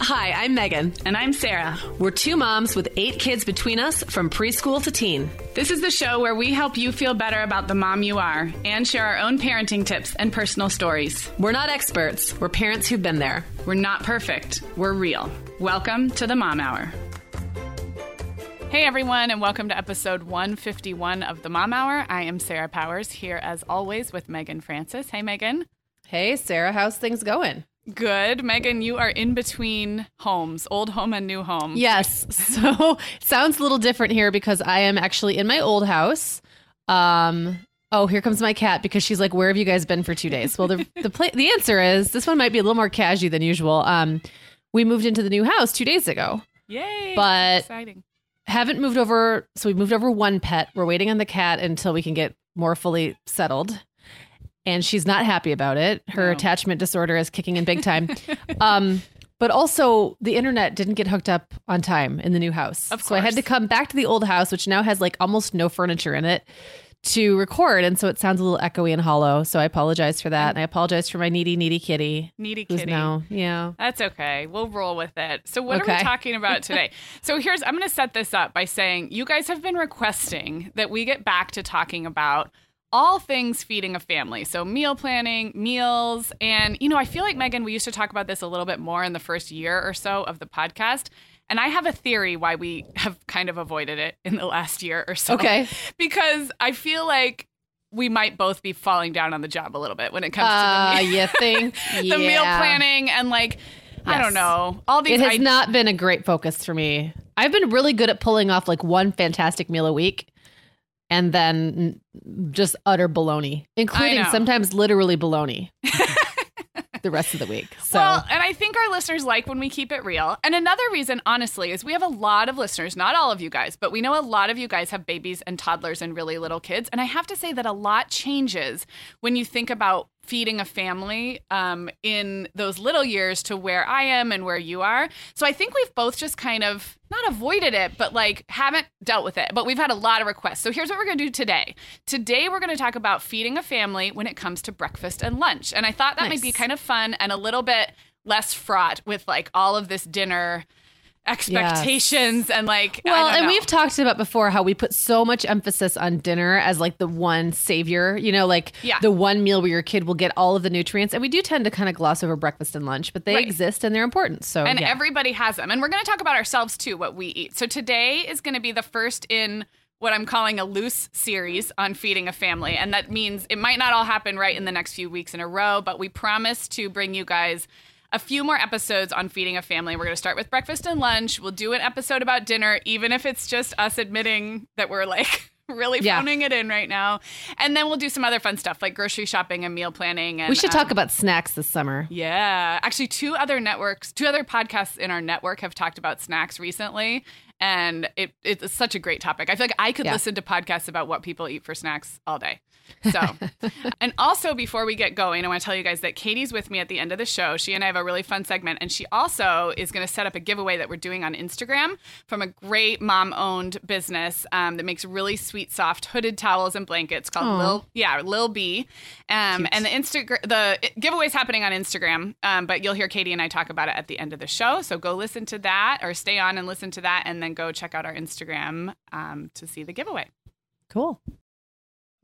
Hi, I'm Meagan. And I'm Sarah. We're two moms with eight kids between us from preschool to teen. This is the show where we help you feel better about the mom you are and share our own parenting tips and personal stories. We're not experts, we're parents who've been there. We're not perfect, we're real. Welcome to the Mom Hour. Hey everyone, and welcome to episode 151 of the Mom Hour. I am Sarah Powers here as always with Meagan Francis. Hey Meagan. Hey Sarah, how's things going? Good. Meagan, you are in between homes, old home and new home. Yes. So sounds a little different here because I am actually in my old house. Um, oh, here comes my cat because she's like, "Where have you guys been for two days?" Well, the the pla- the answer is this one might be a little more casual than usual. Um, we moved into the new house two days ago. Yay! But exciting. Haven't moved over, so we moved over one pet. We're waiting on the cat until we can get more fully settled and she's not happy about it. Her No. attachment disorder is kicking in big time. um, but also, the internet didn't get hooked up on time in the new house. Of So I had to come back to the old house, which now has like almost no furniture in it, to record. And so it sounds a little echoey and hollow. So I apologize for that. And I apologize for my needy, needy kitty. Needy kitty. now, yeah. That's okay. We'll roll with it. So, what are we talking about today? so, here's I'm going to set this up by saying you guys have been requesting that we get back to talking about all things feeding a family. So, meal planning, meals. And, you know, I feel like, Meagan, we used to talk about this a little bit more in the first year or so of the podcast. And I have a theory why we have kind of avoided it in the last year or so. Okay. Because I feel like we might both be falling down on the job a little bit when it comes Uh, to the, you think? the meal planning and like I don't know all these It has ide- not been a great focus for me. I've been really good at pulling off like one fantastic meal a week and then just utter baloney, including sometimes literally baloney the rest of the week. So, Well, and I think our listeners like when we keep it real. And another reason, honestly, is we have a lot of listeners, not all of you guys, but we know a lot of you guys have babies and toddlers and really little kids. And I have to say that a lot changes when you think about feeding a family um, in those little years to where I am and where you are. So I think we've both just kind of not avoided it, but like haven't dealt with it. But we've had a lot of requests. So here's what we're going to do today. Today we're going to talk about feeding a family when it comes to breakfast and lunch. And I thought that might be kind of fun and a little bit less fraught with like all of this dinner expectations and like I well, and know. we've talked about before how we put so much emphasis on dinner as like the one savior, you know, like Yeah. the one meal where your kid will get all of the nutrients. And we do tend to kind of gloss over breakfast and lunch, but they Right. exist and they're important. So, and yeah. everybody has them. And we're going to talk about ourselves too, what we eat. So today is going to be the first in what I'm calling a loose series on feeding a family. And that means it might not all happen right in the next few weeks in a row, but we promise to bring you guys a few more episodes on feeding a family. We're going to start with breakfast and lunch. We'll do an episode about dinner, even if it's just us admitting that we're like really Yeah. phoning it in right now. And then we'll do some other fun stuff like grocery shopping and meal planning. And we should um, talk about snacks this summer. yeah. Actually, two other networks, two other podcasts in our network have talked about snacks recently. And it, it's such a great topic. I feel like I could Yeah. listen to podcasts about what people eat for snacks all day. So, and also before we get going, I want to tell you guys that Katie's with me at the end of the show. She and I have a really fun segment, and she also is going to set up a giveaway that we're doing on Instagram from a great mom owned business um, that makes really sweet soft hooded towels and blankets called Aw. Lil. Yeah, Lil B. Um, and the Instagram, the giveaway's happening on Instagram. Um, but you'll hear Katie and I talk about it at the end of the show. So go listen to that, or stay on and listen to that, and then go check out our Instagram um, to see the giveaway. Cool.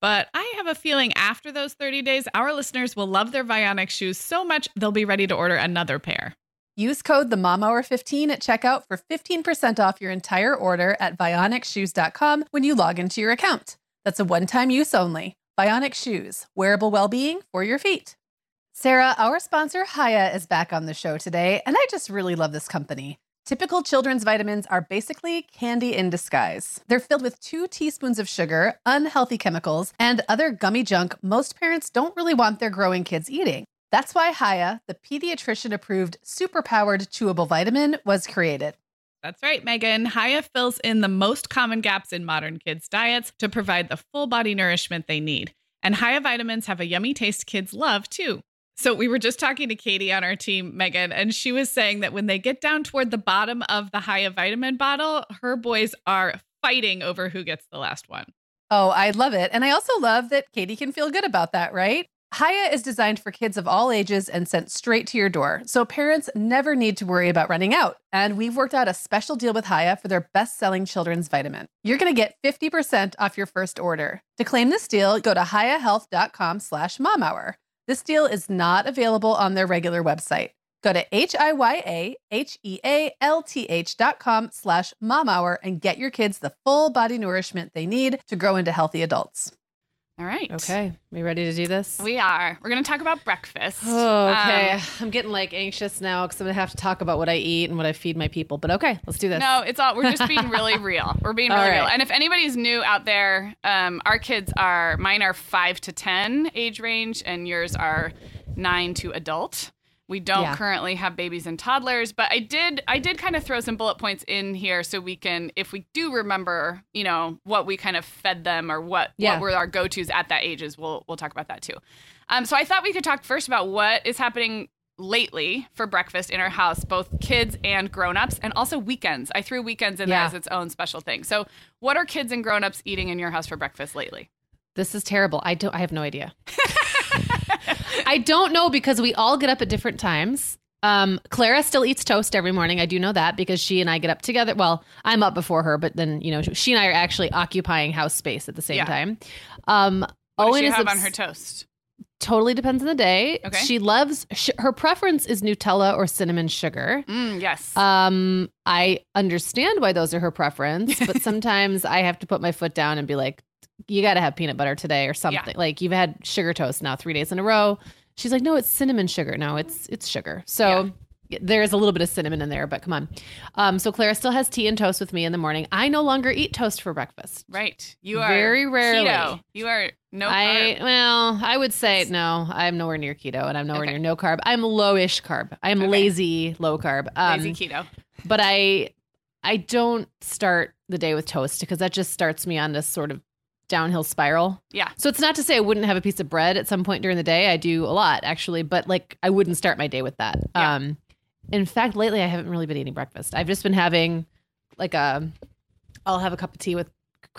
But I have a feeling after those 30 days, our listeners will love their Vionic shoes so much they'll be ready to order another pair. Use code the Mom Hour 15 at checkout for 15% off your entire order at vionicshoes.com when you log into your account. That's a one-time use only. Vionic Shoes, wearable well-being for your feet. Sarah, our sponsor Hiya is back on the show today, and I just really love this company. Typical children's vitamins are basically candy in disguise. They're filled with two teaspoons of sugar, unhealthy chemicals, and other gummy junk most parents don't really want their growing kids eating. That's why Hiya, the pediatrician approved superpowered chewable vitamin, was created. That's right, Meagan. Hiya fills in the most common gaps in modern kids' diets to provide the full body nourishment they need. And Hiya vitamins have a yummy taste kids love, too. So we were just talking to Katie on our team, Meagan, and she was saying that when they get down toward the bottom of the Hiya vitamin bottle, her boys are fighting over who gets the last one. Oh, I love it. And I also love that Katie can feel good about that, right? Hiya is designed for kids of all ages and sent straight to your door, so parents never need to worry about running out. And we've worked out a special deal with Hiya for their best-selling children's vitamin. You're going to get 50% off your first order. To claim this deal, go to hiyahealth.com slash momhour. This deal is not available on their regular website. Go to H-I-Y-A-H-E-A-L-T-H dot com slash momhour and get your kids the full body nourishment they need to grow into healthy adults. All right. Okay, we ready to do this? We are. We're going to talk about breakfast. Oh, okay. Um, I'm getting like anxious now because I'm gonna have to talk about what I eat and what I feed my people. But okay, let's do this. No, it's all. We're just being really real. We're being All really real. And if anybody's new out there, um, our kids are mine are five to ten age range, and yours are nine to adult. We don't Yeah. currently have babies and toddlers, but I did. I did kind of throw some bullet points in here so we can, if we do remember, you know, what we kind of fed them or what Yeah. what were our go tos at that ages. We'll we'll talk about that too. Um, so I thought we could talk first about what is happening lately for breakfast in our house, both kids and grown-ups, and also weekends. I threw weekends in there Yeah. as its own special thing. So what are kids and grown-ups eating in your house for breakfast lately? This is terrible. I don't. I have no idea. I don't know because we all get up at different times. Um, Clara still eats toast every morning. I do know that because she and I get up together. Well, I'm up before her, but then you know she and I are actually occupying house space at the same Yeah. time. Um, What Owen does she is have on her toast? totally depends on the day. Okay. She loves sh- her preference is Nutella or cinnamon sugar. Mm, yes. Um, I understand why those are her preference, but sometimes I have to put my foot down and be like, you got to have peanut butter today or something. Like you've had sugar toast now three days in a row. She's like, no, it's cinnamon sugar. No, it's it's sugar. So there is a little bit of cinnamon in there, but come on. Um, so Clara still has tea and toast with me in the morning. I no longer eat toast for breakfast. right. You are very rarely. keto. You are no I well, I would say no. I'm nowhere near keto, and I'm nowhere Okay. near no carb. I'm lowish carb. I'm Okay. lazy low carb. Um, lazy keto. but I I don't start the day with toast because that just starts me on this sort of downhill spiral. Yeah. So it's not to say I wouldn't have a piece of bread at some point during the day. I do a lot actually, but like I wouldn't start my day with that. Yeah. Um in fact, lately I haven't really been eating breakfast. I've just been having like a I'll have a cup of tea with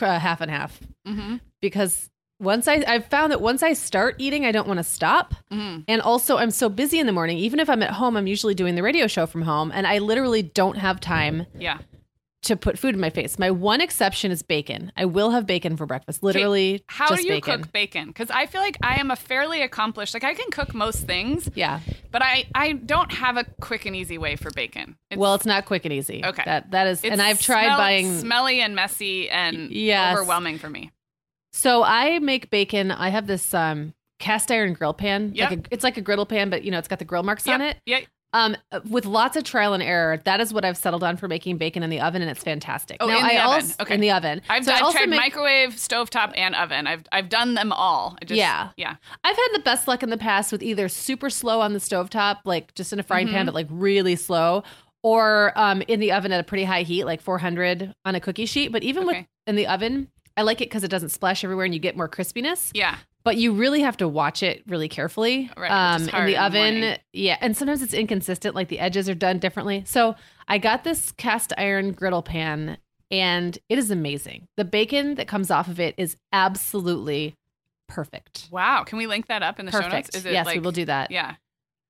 uh, half and half Mm-hmm. because once I I've found that once I start eating, I don't want to stop. Mm-hmm. And also, I'm so busy in the morning. Even if I'm at home, I'm usually doing the radio show from home, and I literally don't have time Yeah. To put food in my face. My one exception is bacon. I will have bacon for breakfast. Literally, How just do you bacon. cook bacon? Because I feel like I am a fairly accomplished. Like I can cook most things, Yeah. but I I don't have a quick and easy way for bacon. It's, well, it's not quick and easy. Okay. That that is, it's and I've tried smell- buying. smelly and messy and Yes. overwhelming for me. So I make bacon. I have this um cast iron grill pan. Yep. Like a, it's like a griddle pan, but you know it's got the grill marks on it. Yeah. Um, with lots of trial and error, that is what I've settled on for making bacon in the oven, and it's fantastic. Oh, now, in the I oven. Also, Okay. in the oven. I've, So I've also tried make- microwave, stovetop, and oven. I've I've done them all. I just, Yeah. Yeah. I've had the best luck in the past with either super slow on the stovetop, like just in a frying Mm-hmm. pan, but like really slow, or um, in the oven at a pretty high heat, like 400 on a cookie sheet. But even with in the oven, I like it because it doesn't splash everywhere and you get more crispiness. Yeah. But you really have to watch it really carefully. Right, Um, in the in the oven, yeah, and sometimes it's inconsistent. Like the edges are done differently. So I got this cast iron griddle pan, and it is amazing. The bacon that comes off of it is absolutely perfect. Wow. Can we link that up in the show notes? Is it yes, like, we will do that. Yeah.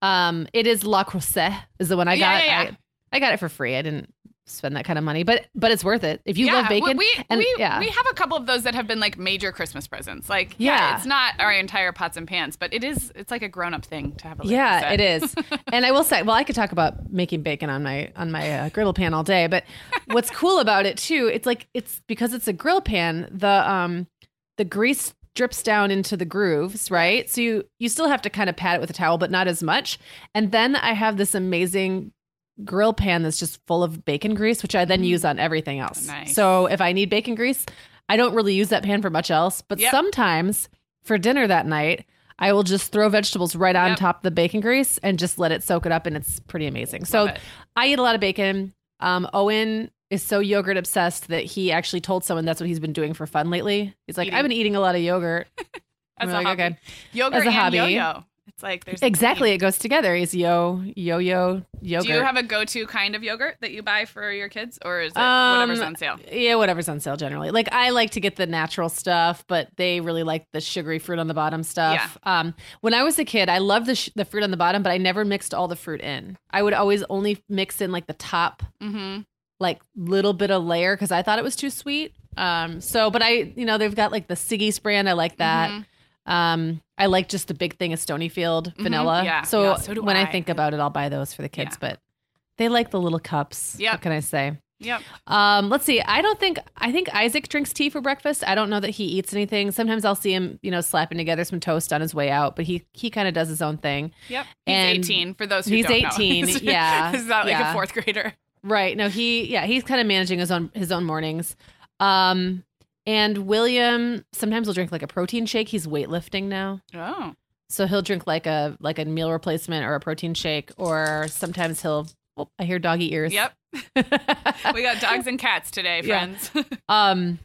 Um, it is Le Creuset is the one I Yeah, got. yeah, yeah. I, I got it for free. I didn't spend that kind of money, but but it's worth it if you yeah, love bacon. We we, and we, yeah, we have a couple of those that have been like major Christmas presents. Like yeah, Yeah. it's not our entire pots and pans, but it is. It's like a grown up thing to have a. yeah, set. it is. and I will say, well, I could talk about making bacon on my on my uh, griddle pan all day, but what's cool about it too, it's like it's because it's a grill pan. The um the grease drips down into the grooves, right? So you you still have to kind of pat it with a towel, but not as much. And then I have this amazing grill pan that's just full of bacon grease, which I then use on everything else. Nice. So if I need bacon grease, I don't really use that pan for much else. But Yep. sometimes for dinner that night, I will just throw vegetables right on Yep. top of the bacon grease and just let it soak it up, and it's pretty amazing. So it. I eat a lot of bacon. Um, Owen is so yogurt obsessed that he actually told someone that's what he's been doing for fun lately. He's like, Eating. I've been eating a lot of yogurt. As a like, hobby. okay. Yogurt As a and hobby. yo-yo. It's like there's Exactly, it goes together. Is yo yo yo yogurt. Do you have a go-to kind of yogurt that you buy for your kids, or is it Um, whatever's on sale? Yeah, whatever's on sale generally. Like I like to get the natural stuff, but they really like the sugary fruit on the bottom stuff. Um, when I was a kid, I loved the sh- the fruit on the bottom, but I never mixed all the fruit in. I would always only mix in like the top, Mm-hmm. like little bit of layer because I thought it was too sweet. Um, so but I, you know, they've got like the Siggi's brand. I like that. Mhm. Um, I like just the big thing of Stonyfield vanilla. Mm-hmm. Yeah, So, yeah, so when I. I. think about it, I'll buy those for the kids. Yeah. But they like the little cups. Yeah. What can I say? Yep. Um, let's see. I don't think I think Isaac drinks tea for breakfast. I don't know that he eats anything. Sometimes I'll see him, you know, slapping together some toast on his way out, but he he kind of does his own thing. Yep. He's And 18. For those who he's don't know. 18, He's- yeah, He's not like yeah. a fourth grader. Right. No, he yeah, he's kind of managing his own his own mornings. Um and William sometimes will drink like a protein shake. He's weightlifting now. Oh. So he'll drink like a like a meal replacement or a protein shake or sometimes he'll oh, I hear doggy ears. Yep. We got dogs and cats today, Yeah. friends. um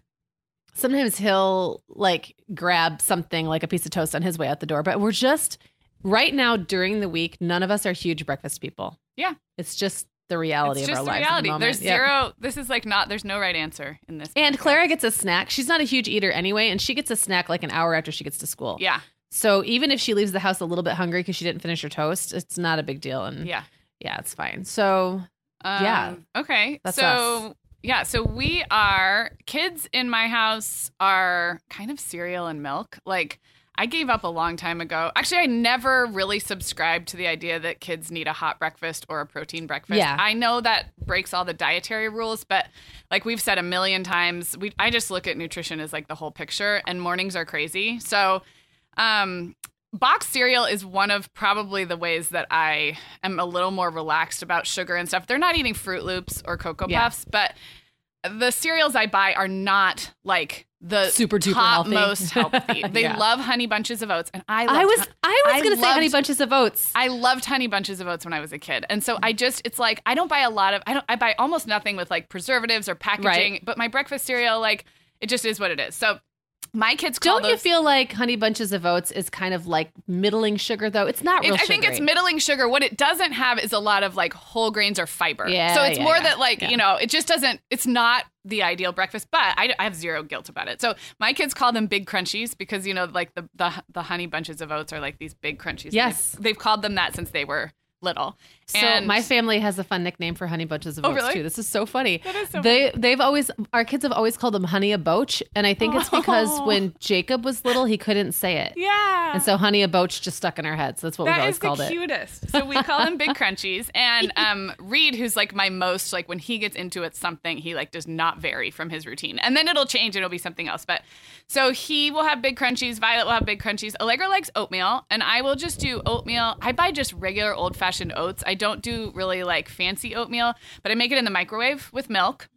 sometimes he'll like grab something like a piece of toast on his way out the door but we're just right now during the week none of us are huge breakfast people Yeah. it's just the reality it's of just our the lives reality. the. There's Yep. zero. This is like not. There's no right answer in this. and clara gets a snack she's not a huge eater anyway and she gets a snack like an hour after she gets to school Yeah. so even if she leaves the house a little bit hungry because she didn't finish her toast it's not a big deal and Yeah. yeah it's fine so Yeah. Um, Okay. That's so us. yeah, so we are kids in my house are kind of cereal and milk. Like I gave up a long time ago. Actually, I never really subscribed to the idea that kids need a hot breakfast or a protein breakfast. Yeah. I know that breaks all the dietary rules, but like we've said a million times, we I just look at nutrition as like the whole picture and mornings are crazy. So um boxed cereal is one of probably the ways that I am a little more relaxed about sugar and stuff. They're not eating Froot Loops or Cocoa Yeah. Puffs, but the cereals I buy are not like the Super duper top healthy. most healthy. They Yeah. love honey bunches of oats, and I i was i was I gonna say honey bunches of oats I loved honey bunches of oats when I was a kid. And so I just it's like I don't buy a lot of I don't I buy almost nothing with like preservatives or packaging, but my breakfast cereal like it just is what it is. So my kids call Don't you feel like honey bunches of oats is kind of like middling sugar though? It's not It- I think it's middling sugar. What it doesn't have is a lot of like whole grains or fiber. Yeah, so it's yeah, more yeah, that like yeah. you know it just doesn't. It's not the ideal breakfast, but I, I have zero guilt about it. So my kids call them big crunchies because you know like the the, the honey bunches of oats are like these big crunchies. Yes. they've, they've called them that since they were little. So and my family has a fun nickname for honey bunches of Oh, oats really? too. This is so funny. That is so they they've always our kids have always called them honey a boach, and I think it's because Oh. when Jacob was little, he couldn't say it, yeah. and so honey a boach just stuck in our heads. That's what we've That always is the called it. cutest. So we call them big crunchies. And um, Reed, who's like my most like when he gets into it something, he like does not vary from his routine. And then it'll change and it'll be something else. But so he will have big crunchies. Violet will have big crunchies. Allegra likes oatmeal, and I will just do oatmeal. I buy just regular old fashioned oats. I don't do really like fancy oatmeal, but I make it in the microwave with milk.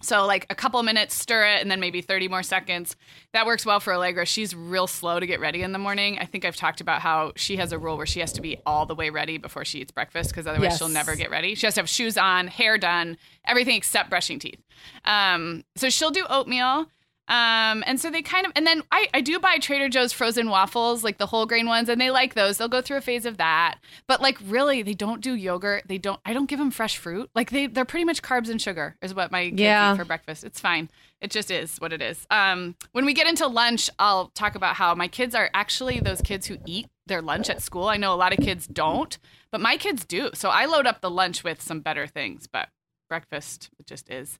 So like a couple minutes, stir it, and then maybe 30 more seconds. That works well for Allegra. She's real slow to get ready in the morning. I think I've talked about how she has a rule where she has to be all the way ready before she eats breakfast because otherwise Yes. she'll never get ready. She has to have shoes on, hair done, everything except brushing teeth. Um, so she'll do oatmeal. Um, and so they kind of, and then I, I do buy Trader Joe's frozen waffles, like the whole grain ones, and they like those. They'll go through a phase of that. But like really, they don't do yogurt. They don't, I don't give them fresh fruit. Like they, they're pretty much carbs and sugar is what my kids Yeah. eat for breakfast. It's fine. It just is what it is. Um, when we get into lunch, I'll talk about how my kids are actually those kids who eat their lunch at school. I know a lot of kids don't, but my kids do. So I load up the lunch with some better things, but breakfast, it just is.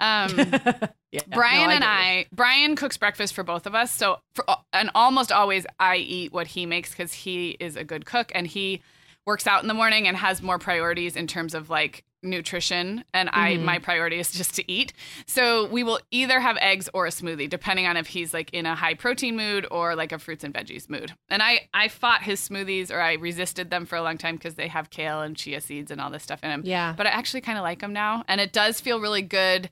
Um, Yeah, Brian no, and. I, Brian cooks breakfast for both of us. So, for, and almost always I eat what he makes because he is a good cook and he works out in the morning and has more priorities in terms of like nutrition. And I, Mhm. my priority is just to eat. So we will either have eggs or a smoothie, depending on if he's like in a high protein mood or like a fruits and veggies mood. And I, I fought his smoothies or I resisted them for a long time because they have kale and chia seeds and all this stuff in them Yeah. but I actually kind of like them now. And it does feel really good.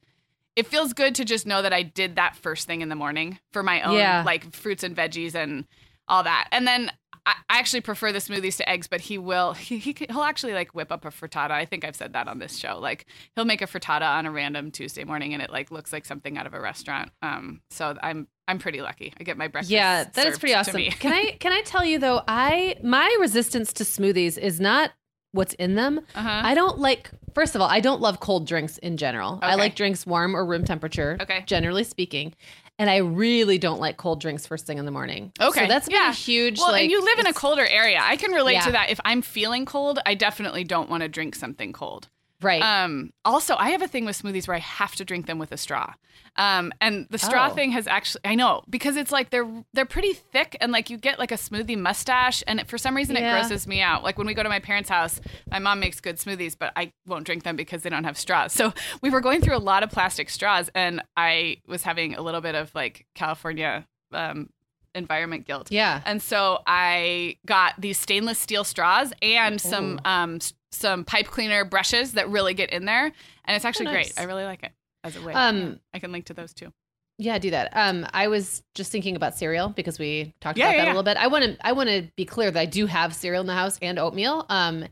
It feels good to just know that I did that first thing in the morning for my own, Yeah. like fruits and veggies and all that. And then I, I actually prefer the smoothies to eggs, but he will, he, he he'll actually like whip up a frittata. I think I've said that on this show. Like he'll make a frittata on a random Tuesday morning and it like looks like something out of a restaurant. Um, so I'm, I'm pretty lucky. I get my breakfast. Yeah, that is pretty awesome. can I can I tell you though, I my resistance to smoothies is not what's in them. Uh-huh. I don't like first of all, I don't love cold drinks in general. I like drinks warm or room temperature, Okay. generally speaking. And I really don't like cold drinks first thing in the morning. Okay. So that's been Yeah. a huge Well, like and you live in a colder area. I can relate Yeah. to that. If I'm feeling cold, I definitely don't want to drink something cold. Right. Um, also, I have a thing with smoothies where I have to drink them with a straw. Um, and the straw Oh. thing has actually, I know, because it's like they're they're pretty thick and like you get like a smoothie mustache, and it, for some reason Yeah. it grosses me out. Like when we go to my parents' house, my mom makes good smoothies, but I won't drink them because they don't have straws. So we were going through a lot of plastic straws, and I was having a little bit of like California um, environment guilt. yeah. And so I got these stainless steel straws and some um some pipe cleaner brushes that really get in there, and it's actually Oh, nice. great. I really like it as a way. Um, I can link to those too. Yeah, do that. Um, I was just thinking about cereal because we talked Yeah, about yeah, that yeah. a little bit. I want to I want to be clear that I do have cereal in the house and oatmeal. Um,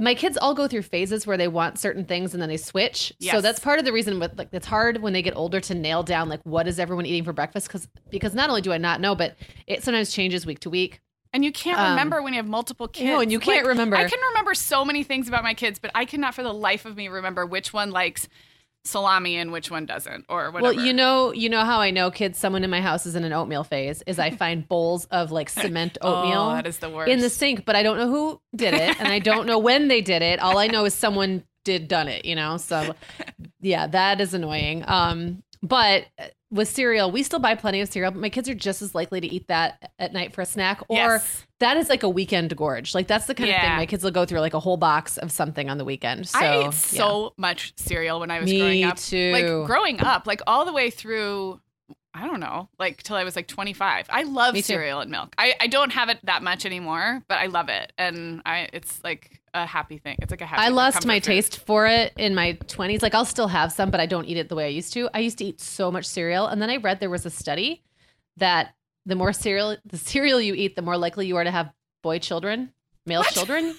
my kids all go through phases where they want certain things and then they switch. So that's part of the reason with like it's hard when they get older to nail down like what is everyone eating for breakfast because because not only do I not know, but it sometimes changes week to week. And you can't Um, remember when you have multiple kids. No, and you can't remember. I can remember so many things about my kids, but I cannot for the life of me remember which one likes salami and which one doesn't, or whatever. Well, you know, you know how I know kids. Someone in my house is in an oatmeal phase. Is I find bowls of like cement oatmeal. Oh, that is the worst. in the sink, but I don't know who did it and I don't know when they did it. All I know is someone did done it, you know? So yeah, that is annoying. Um, but uh, with cereal, we still buy plenty of cereal, but my kids are just as likely to eat that at night for a snack or Yes. that is like a weekend gorge. Like that's the kind of thing my kids will go through like a whole box of something on the weekend. So I ate yeah. so much cereal when I was Me growing up. too. Like growing up, like all the way through I don't know, like till I was like 25. I love cereal and milk. I, I don't have it that much anymore, but I love it. And I it's like a happy thing. It's like a happy I lost my food. taste for it in my 20s. Like I'll still have some, but I don't eat it the way I used to. I used to eat so much cereal, and then I read there was a study that the more cereal the cereal you eat, the more likely you are to have boy children, male children.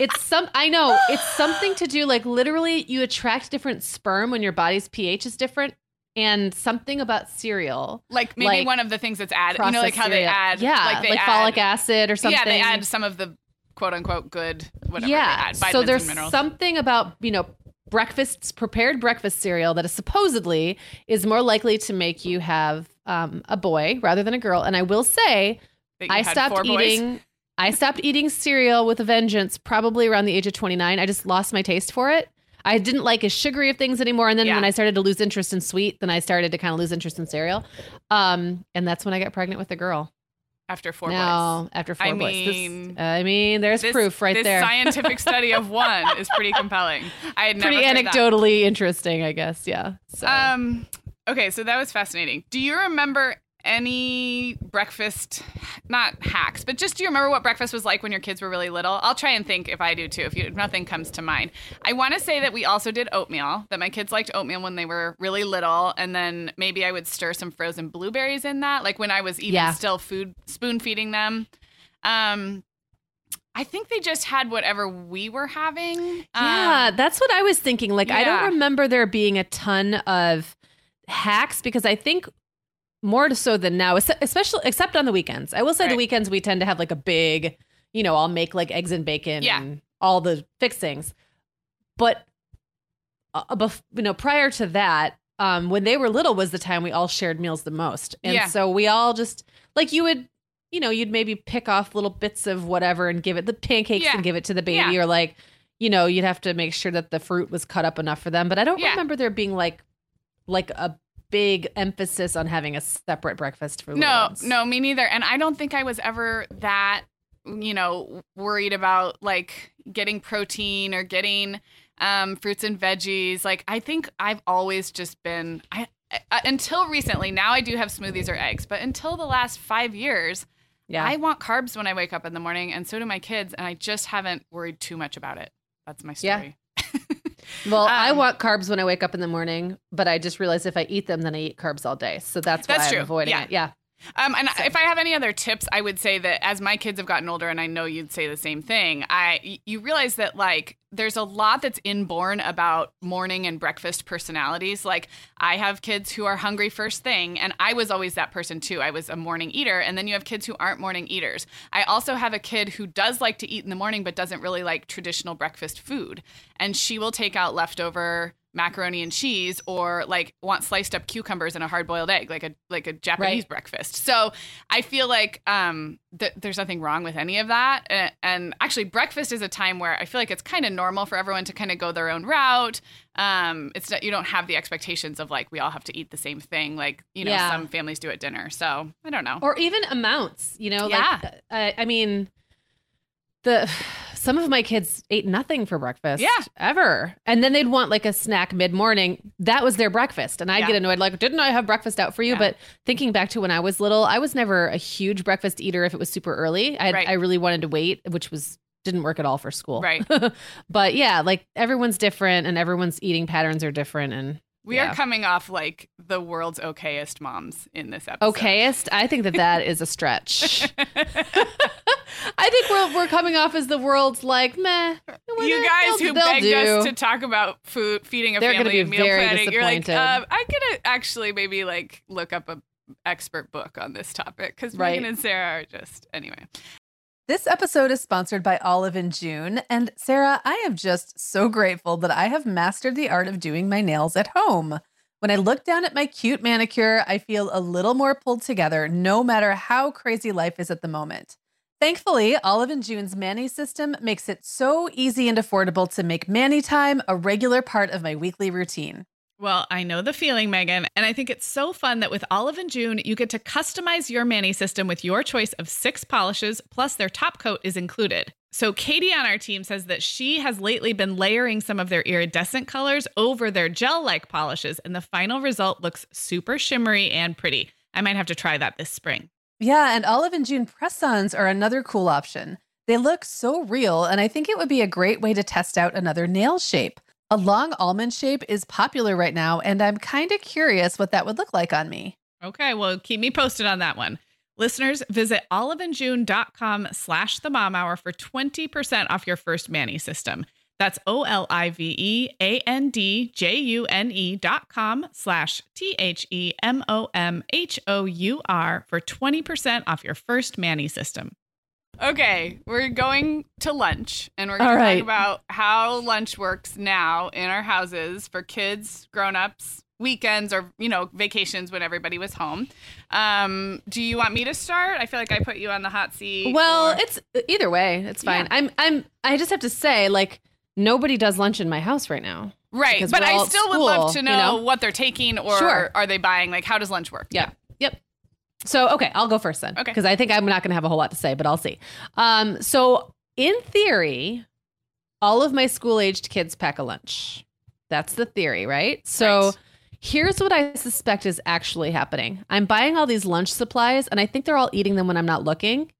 it's some I know, it's something to do like literally you attract different sperm when your body's pH is different and something about cereal. Like maybe like, one of the things that's added, you know, like how they add, yeah, like they like add, folic acid or something. Yeah, they add some of the quote unquote good whatever. yeah. they add, so there's something about, you know, breakfasts, prepared breakfast cereal that is supposedly is more likely to make you have um, a boy rather than a girl. And I will say, I stopped eating. I stopped eating cereal with a vengeance probably around the age of 29. I just lost my taste for it. I didn't like as sugary of things anymore. And then Yeah. when I started to lose interest in sweet, then I started to kind of lose interest in cereal. Um, and that's when I got pregnant with a girl. After four boys. now, after four I boys. This- mean, I mean, there's This- proof right this there. scientific study of one is pretty compelling. I had never Pretty heard that. anecdotally interesting, I guess. Yeah. So Um. Okay, so that was fascinating. Do you remember any breakfast, not hacks, but just do you remember what breakfast was like when your kids were really little? I'll try and think if I do too. If, you, if nothing comes to mind, I want to say that we also did oatmeal. That my kids liked oatmeal when they were really little, and then maybe I would stir some frozen blueberries in that, like when I was even Yeah. still food spoon feeding them. Um. I think they just had whatever we were having. Yeah, Um, that's what I was thinking. Like, I don't remember there being a ton of hacks because I think more so than now, especially except on the weekends. I will say the weekends we tend to have like a big, you know, I'll make like eggs and bacon Yeah. and all the fixings. But uh, bef- you know, prior to that, um, when they were little was the time we all shared meals the most, and Yeah. so we all just like you would. You know, you'd maybe pick off little bits of whatever and give it the pancakes Yeah. and give it to the baby, Yeah. or like, you know, you'd have to make sure that the fruit was cut up enough for them. But I don't remember there being like, like a big emphasis on having a separate breakfast for no ones. no me neither. And i don't think i was ever that you know worried about like getting protein or getting um, fruits and veggies. Like i think i've always just been I, I until recently now i do have smoothies or eggs but until the last five years yeah, i want carbs when i wake up in the morning and so do my kids and i just haven't worried too much about it. That's my Yeah. Well, I Um, want carbs when I wake up in the morning, but I just realized if I eat them, then I eat carbs all day. So that's why That's I'm true. avoiding Yeah. it. Yeah. Um, and So- if I have any other tips, I would say that as my kids have gotten older, and I know you'd say the same thing, I you realize that like there's a lot that's inborn about morning and breakfast personalities. Like I have kids who are hungry first thing, and I was always that person too. I was a morning eater, and then you have kids who aren't morning eaters. I also have a kid who does like to eat in the morning, but doesn't really like traditional breakfast food, and she will take out leftover macaroni and cheese or like want sliced up cucumbers and a hard boiled egg like a like a Japanese Right. breakfast. So I feel like um th- there's nothing wrong with any of that and, and actually breakfast is a time where I feel like it's kind of normal for everyone to kind of go their own route. Um it's not you don't have the expectations of like we all have to eat the same thing like you know Yeah. some families do at dinner. So I don't know. Or even amounts, you know? Yeah. Like, I, I mean, the some of my kids ate nothing for breakfast Yeah. ever. And then they'd want like a snack mid morning. That was their breakfast. And I'd Yeah. get annoyed, like, didn't I have breakfast out for you? Yeah. But thinking back to when I was little, I was never a huge breakfast eater if it was super early. I, Right. I really wanted to wait, which was didn't work at all for school. Right. but yeah, like everyone's different and everyone's eating patterns are different. And We Yeah. are coming off like the world's okayest moms in this episode. okayest, I think that that is a stretch. I think we're we're coming off as the world's like meh. you guys who begged do. us to talk about food, feeding a They're family be meal very planning, you're like, um, I'm gonna actually maybe like look up a expert book on this topic because Right. Meagan and Sarah are just anyway. This episode is sponsored by Olive and June. And Sarah, I am just so grateful that I have mastered the art of doing my nails at home. When I look down at my cute manicure, I feel a little more pulled together no matter how crazy life is at the moment. Thankfully, Olive and June's Mani system makes it so easy and affordable to make Mani time a regular part of my weekly routine. Well, I know the feeling, Meagan, and I think it's so fun that with Olive and June, you get to customize your Mani system with your choice of six polishes, plus their top coat is included. So, Katie on our team says that she has lately been layering some of their iridescent colors over their gel like polishes, and the final result looks super shimmery and pretty. I might have to try that this spring. Yeah, and Olive and June press-ons are another cool option. They look so real, and I think it would be a great way to test out another nail shape. A long almond shape is popular right now, and I'm kind of curious what that would look like on me. Okay, well, keep me posted on that one. Listeners, visit oliveandjune.com slash the mom hour for 20% off your first Mani system. That's O L I V E A N D J U N E dot com slash T H E M O M H O U R for 20% off your first Mani system. Okay, we're going to lunch and we're going to right. talk about how lunch works now in our houses for kids, grown-ups, weekends or you know vacations when everybody was home. Um, do you want me to start? I feel like I put you on the hot seat. Well, or- it's either way. It's fine. Yeah. I'm. I'm. I just have to say, like, nobody does lunch in my house right now. right, but I still would love school, to you know, know? what they're taking or Sure. are they buying? Like, how does lunch work? Yeah. Yep. So okay, I'll go first then. Okay. Because I think I'm not going to have a whole lot to say, but I'll see. Um. So in theory, all of my school aged kids pack a lunch. That's the theory, right? So. Right. Here's what I suspect is actually happening. I'm buying all these lunch supplies, and I think they're all eating them when I'm not looking.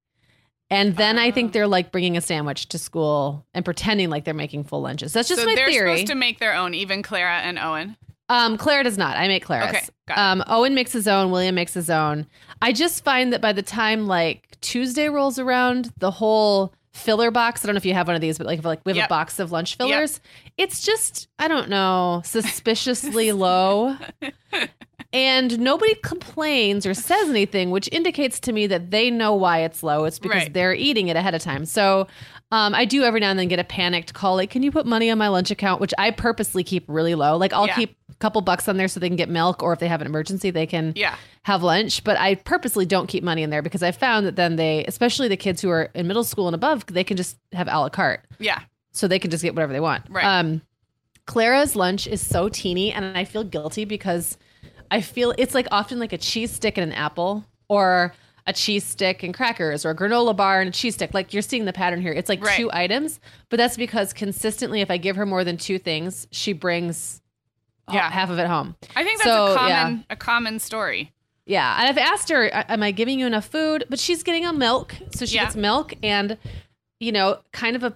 And then I Oh. think they're like bringing a sandwich to school and pretending like they're making full lunches. That's just so my they're theory. supposed to make their own, even Clara and Owen. Um, Clara does not. I make Clara's. Okay. Um, Owen makes his own. William makes his own. I just find that by the time like Tuesday rolls around, the whole filler box. I don't know if you have one of these, but like, like we have Yep. a box of lunch fillers. It's just I don't know, suspiciously low. And nobody complains or says anything, which indicates to me that they know why it's low. It's because Right. they're eating it ahead of time. So um, I do every now and then get a panicked call, like, "Can you put money on my lunch account?" Which I purposely keep really low. Like I'll Yeah. keep a couple bucks on there so they can get milk, or if they have an emergency, they can Yeah. have lunch. But I purposely don't keep money in there because I found that then they, especially the kids who are in middle school and above, they can just have a la carte Yeah. so they can just get whatever they want. Right. Um, Clara's lunch is so teeny, and I feel guilty because I feel it's like often like a cheese stick and an apple, or a cheese stick and crackers, or a granola bar and a cheese stick. Like you're seeing the pattern here. It's like Right. two items, but that's because consistently, if I give her more than two things, she brings Yeah. half of it home. I think that's So, a yeah. common a common story. Yeah, and I've asked her, "Am I giving you enough food?" But she's getting a milk, so she Yeah. gets milk and you know, kind of a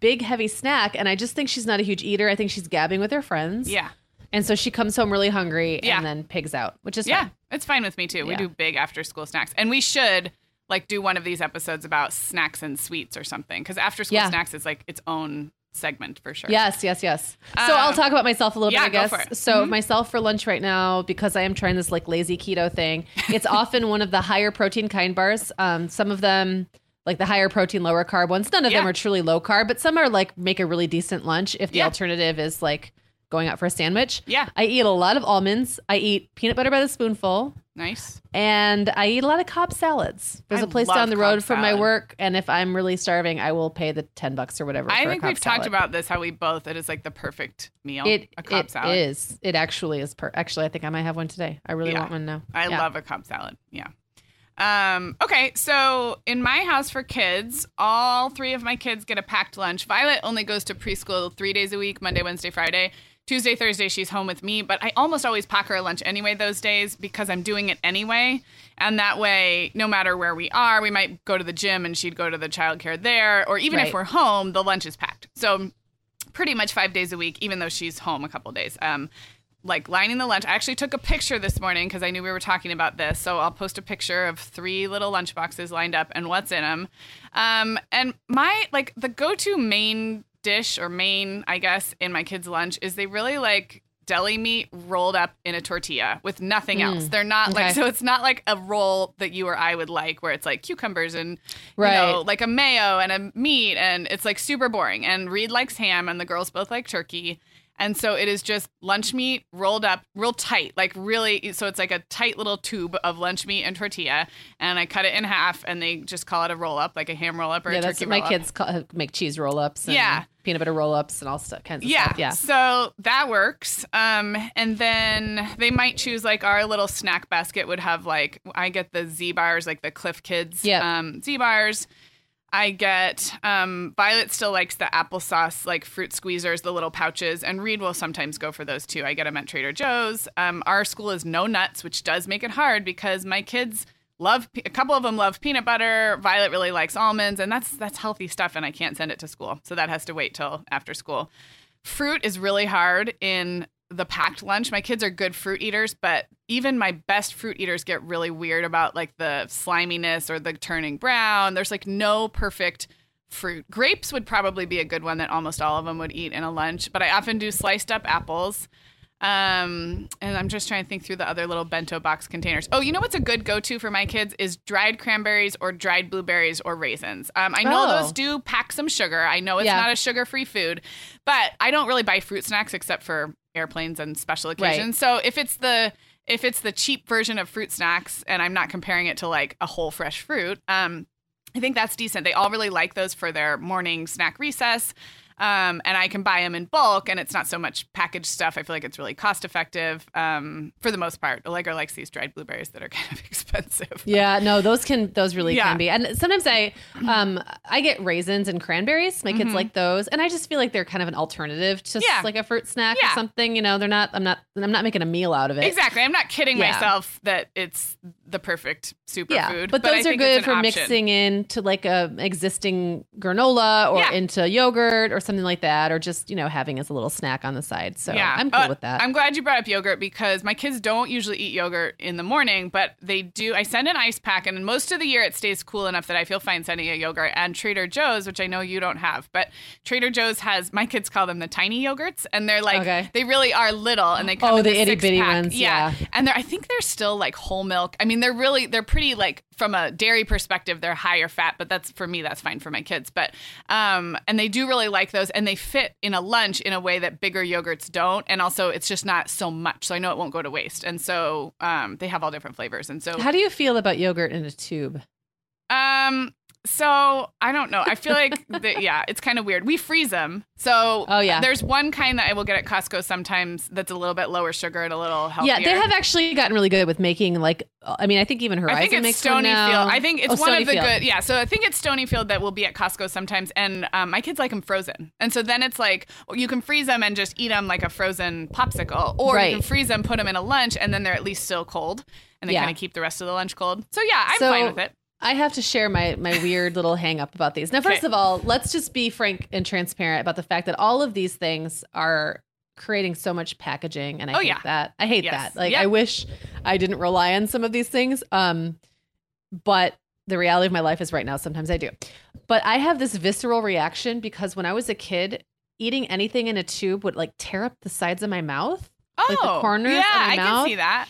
big heavy snack. And I just think she's not a huge eater. I think she's gabbing with her friends. Yeah. And so she comes home really hungry Yeah. and then pigs out, which is Yeah. fine. It's fine with me too. We do big after school snacks. And we should like do one of these episodes about snacks and sweets or something. Because after school Yeah. snacks is like its own segment for sure. Yes, yes, yes. So I'll Um, talk about myself a little yeah, bit, I guess. So Mhm. myself for lunch right now, because I am trying this like lazy keto thing, it's often one of the higher protein kind bars. Um, some of them like the higher protein, lower carb ones. None of them are truly low carb, but some are like make a really decent lunch if the Yeah. alternative is like going out for a sandwich. Yeah. I eat a lot of almonds. I eat peanut butter by the spoonful. Nice. And I eat a lot of Cobb salads. There's I a place down the road from my work, and if I'm really starving, I will pay the ten bucks or whatever. I for a think we've talked about this how we both it is like the perfect meal. It a Cobb it salad. is. It actually is. Per- actually, I think I might have one today. I really Yeah. want one now. I Yeah. love a Cobb salad. Yeah. Um, okay, so in my house for kids, all three of my kids get a packed lunch. Violet only goes to preschool three days a week Monday, Wednesday, Friday. Tuesday, Thursday, she's home with me, but I almost always pack her a lunch anyway those days because I'm doing it anyway. And that way, no matter where we are, we might go to the gym and she'd go to the childcare there, or even if we're home, the lunch is packed. So pretty much five days a week, even though she's home a couple days. Um, like lining the lunch. I actually took a picture this morning because I knew we were talking about this. So I'll post a picture of three little lunch boxes lined up and what's in them. Um, and my like the go-to main dish or main, I guess, in my kids' lunch is they really like deli meat rolled up in a tortilla with nothing else. Mm. They're not okay. like so it's not like a roll that you or I would like where it's like cucumbers and you Right. know, like a mayo and a meat and it's like super boring. And Reed likes ham and the girls both like turkey. And so it is just lunch meat rolled up real tight, like really. So it's like a tight little tube of lunch meat and tortilla. And I cut it in half and they just call it a roll up, like a ham roll up or Yeah, a that's turkey what my roll up. kids call, make cheese roll ups. Yeah. peanut butter roll ups and all stuff kinds of Yeah. stuff. Yeah, So that works. Um, and then they might choose like our little snack basket would have like I get the Z bars, like the Clif Kids Yep. um, Z bars. I get um, Violet still likes the applesauce, like fruit squeezers, the little pouches, and Reed will sometimes go for those too. I get them at Trader Joe's. Um, our school is no nuts, which does make it hard because my kids love a couple of them love peanut butter. Violet really likes almonds, and that's that's healthy stuff, and I can't send it to school, so that has to wait till after school. Fruit is really hard in the packed lunch. My kids are good fruit eaters, but even my best fruit eaters get really weird about like the sliminess or the turning brown. There's like no perfect fruit. Grapes would probably be a good one that almost all of them would eat in a lunch, but I often do sliced up apples. Um, and I'm just trying to think through the other little bento box containers. Oh, you know what's a good go-to for my kids is dried cranberries or dried blueberries or raisins. Um, I know Oh. those do pack some sugar. I know it's Yeah. not a sugar-free food, but I don't really buy fruit snacks except for airplanes and special occasions. Right. So if it's the if it's the cheap version of fruit snacks, and I'm not comparing it to like a whole fresh fruit, um, I think that's decent. They all really like those for their morning snack recess. Um, and I can buy them in bulk, and it's not so much packaged stuff. I feel like it's really cost effective um, for the most part. Allegra likes these dried blueberries that are kind of expensive. Yeah, no, those can those really yeah. can be. And sometimes I um, I get raisins and cranberries. My kids mm-hmm. like those, and I just feel like they're kind of an alternative to yeah. like a fruit snack yeah. or something. You know, they're not. I'm not. I'm not making a meal out of it. Exactly. I'm not kidding myself that it's the perfect superfood. Yeah, but, but those are good for option. mixing into like a existing granola or into yogurt or something like that, or just you know having as a little snack on the side. So yeah, I'm cool uh, with that. I'm glad you brought up yogurt because my kids don't usually eat yogurt in the morning, but they do. I send an ice pack, and most of the year it stays cool enough that I feel fine sending a yogurt. And Trader Joe's, which I know you don't have, but Trader Joe's has my kids call them the tiny yogurts, and they're like okay. they really are little, and they come oh the itty bitty ones, yeah. yeah. And they're I think they're still like whole milk. I mean, they're really they're pretty like from a dairy perspective, they're higher fat, but that's for me, that's fine for my kids. But um, and they do really like those, and they fit in a lunch in a way that bigger yogurts don't, and also it's just not so much, so I know it won't go to waste. And so um, they have all different flavors, and so how do you feel about yogurt in a tube? Um, so I don't know. I feel like the, yeah, it's kind of weird. We freeze them. So oh yeah, there's one kind that I will get at Costco sometimes that's a little bit lower sugar and a little healthier. Yeah, they have actually gotten really good with making like. I mean, I think even Horizon I think it's makes Stonyfield. I think it's oh, one Stonyfield. of the good. Yeah, so I think it's Stonyfield that will be at Costco sometimes, and um, my kids like them frozen. And so then it's like you can freeze them and just eat them like a frozen popsicle, or right. you can freeze them, put them in a lunch, and then they're at least still cold, and they yeah. kind of keep the rest of the lunch cold. So yeah, I'm so, fine with it. I have to share my my weird little hang up about these. Now, first okay. of all, let's just be frank and transparent about the fact that all of these things are creating so much packaging and I oh, hate yeah. that. I hate yes. that. Like yep. I wish I didn't rely on some of these things. Um but the reality of my life is right now sometimes I do. But I have this visceral reaction because when I was a kid, eating anything in a tube would like tear up the sides of my mouth. Oh, like the oh, corners yeah, of my I mouth. can see that.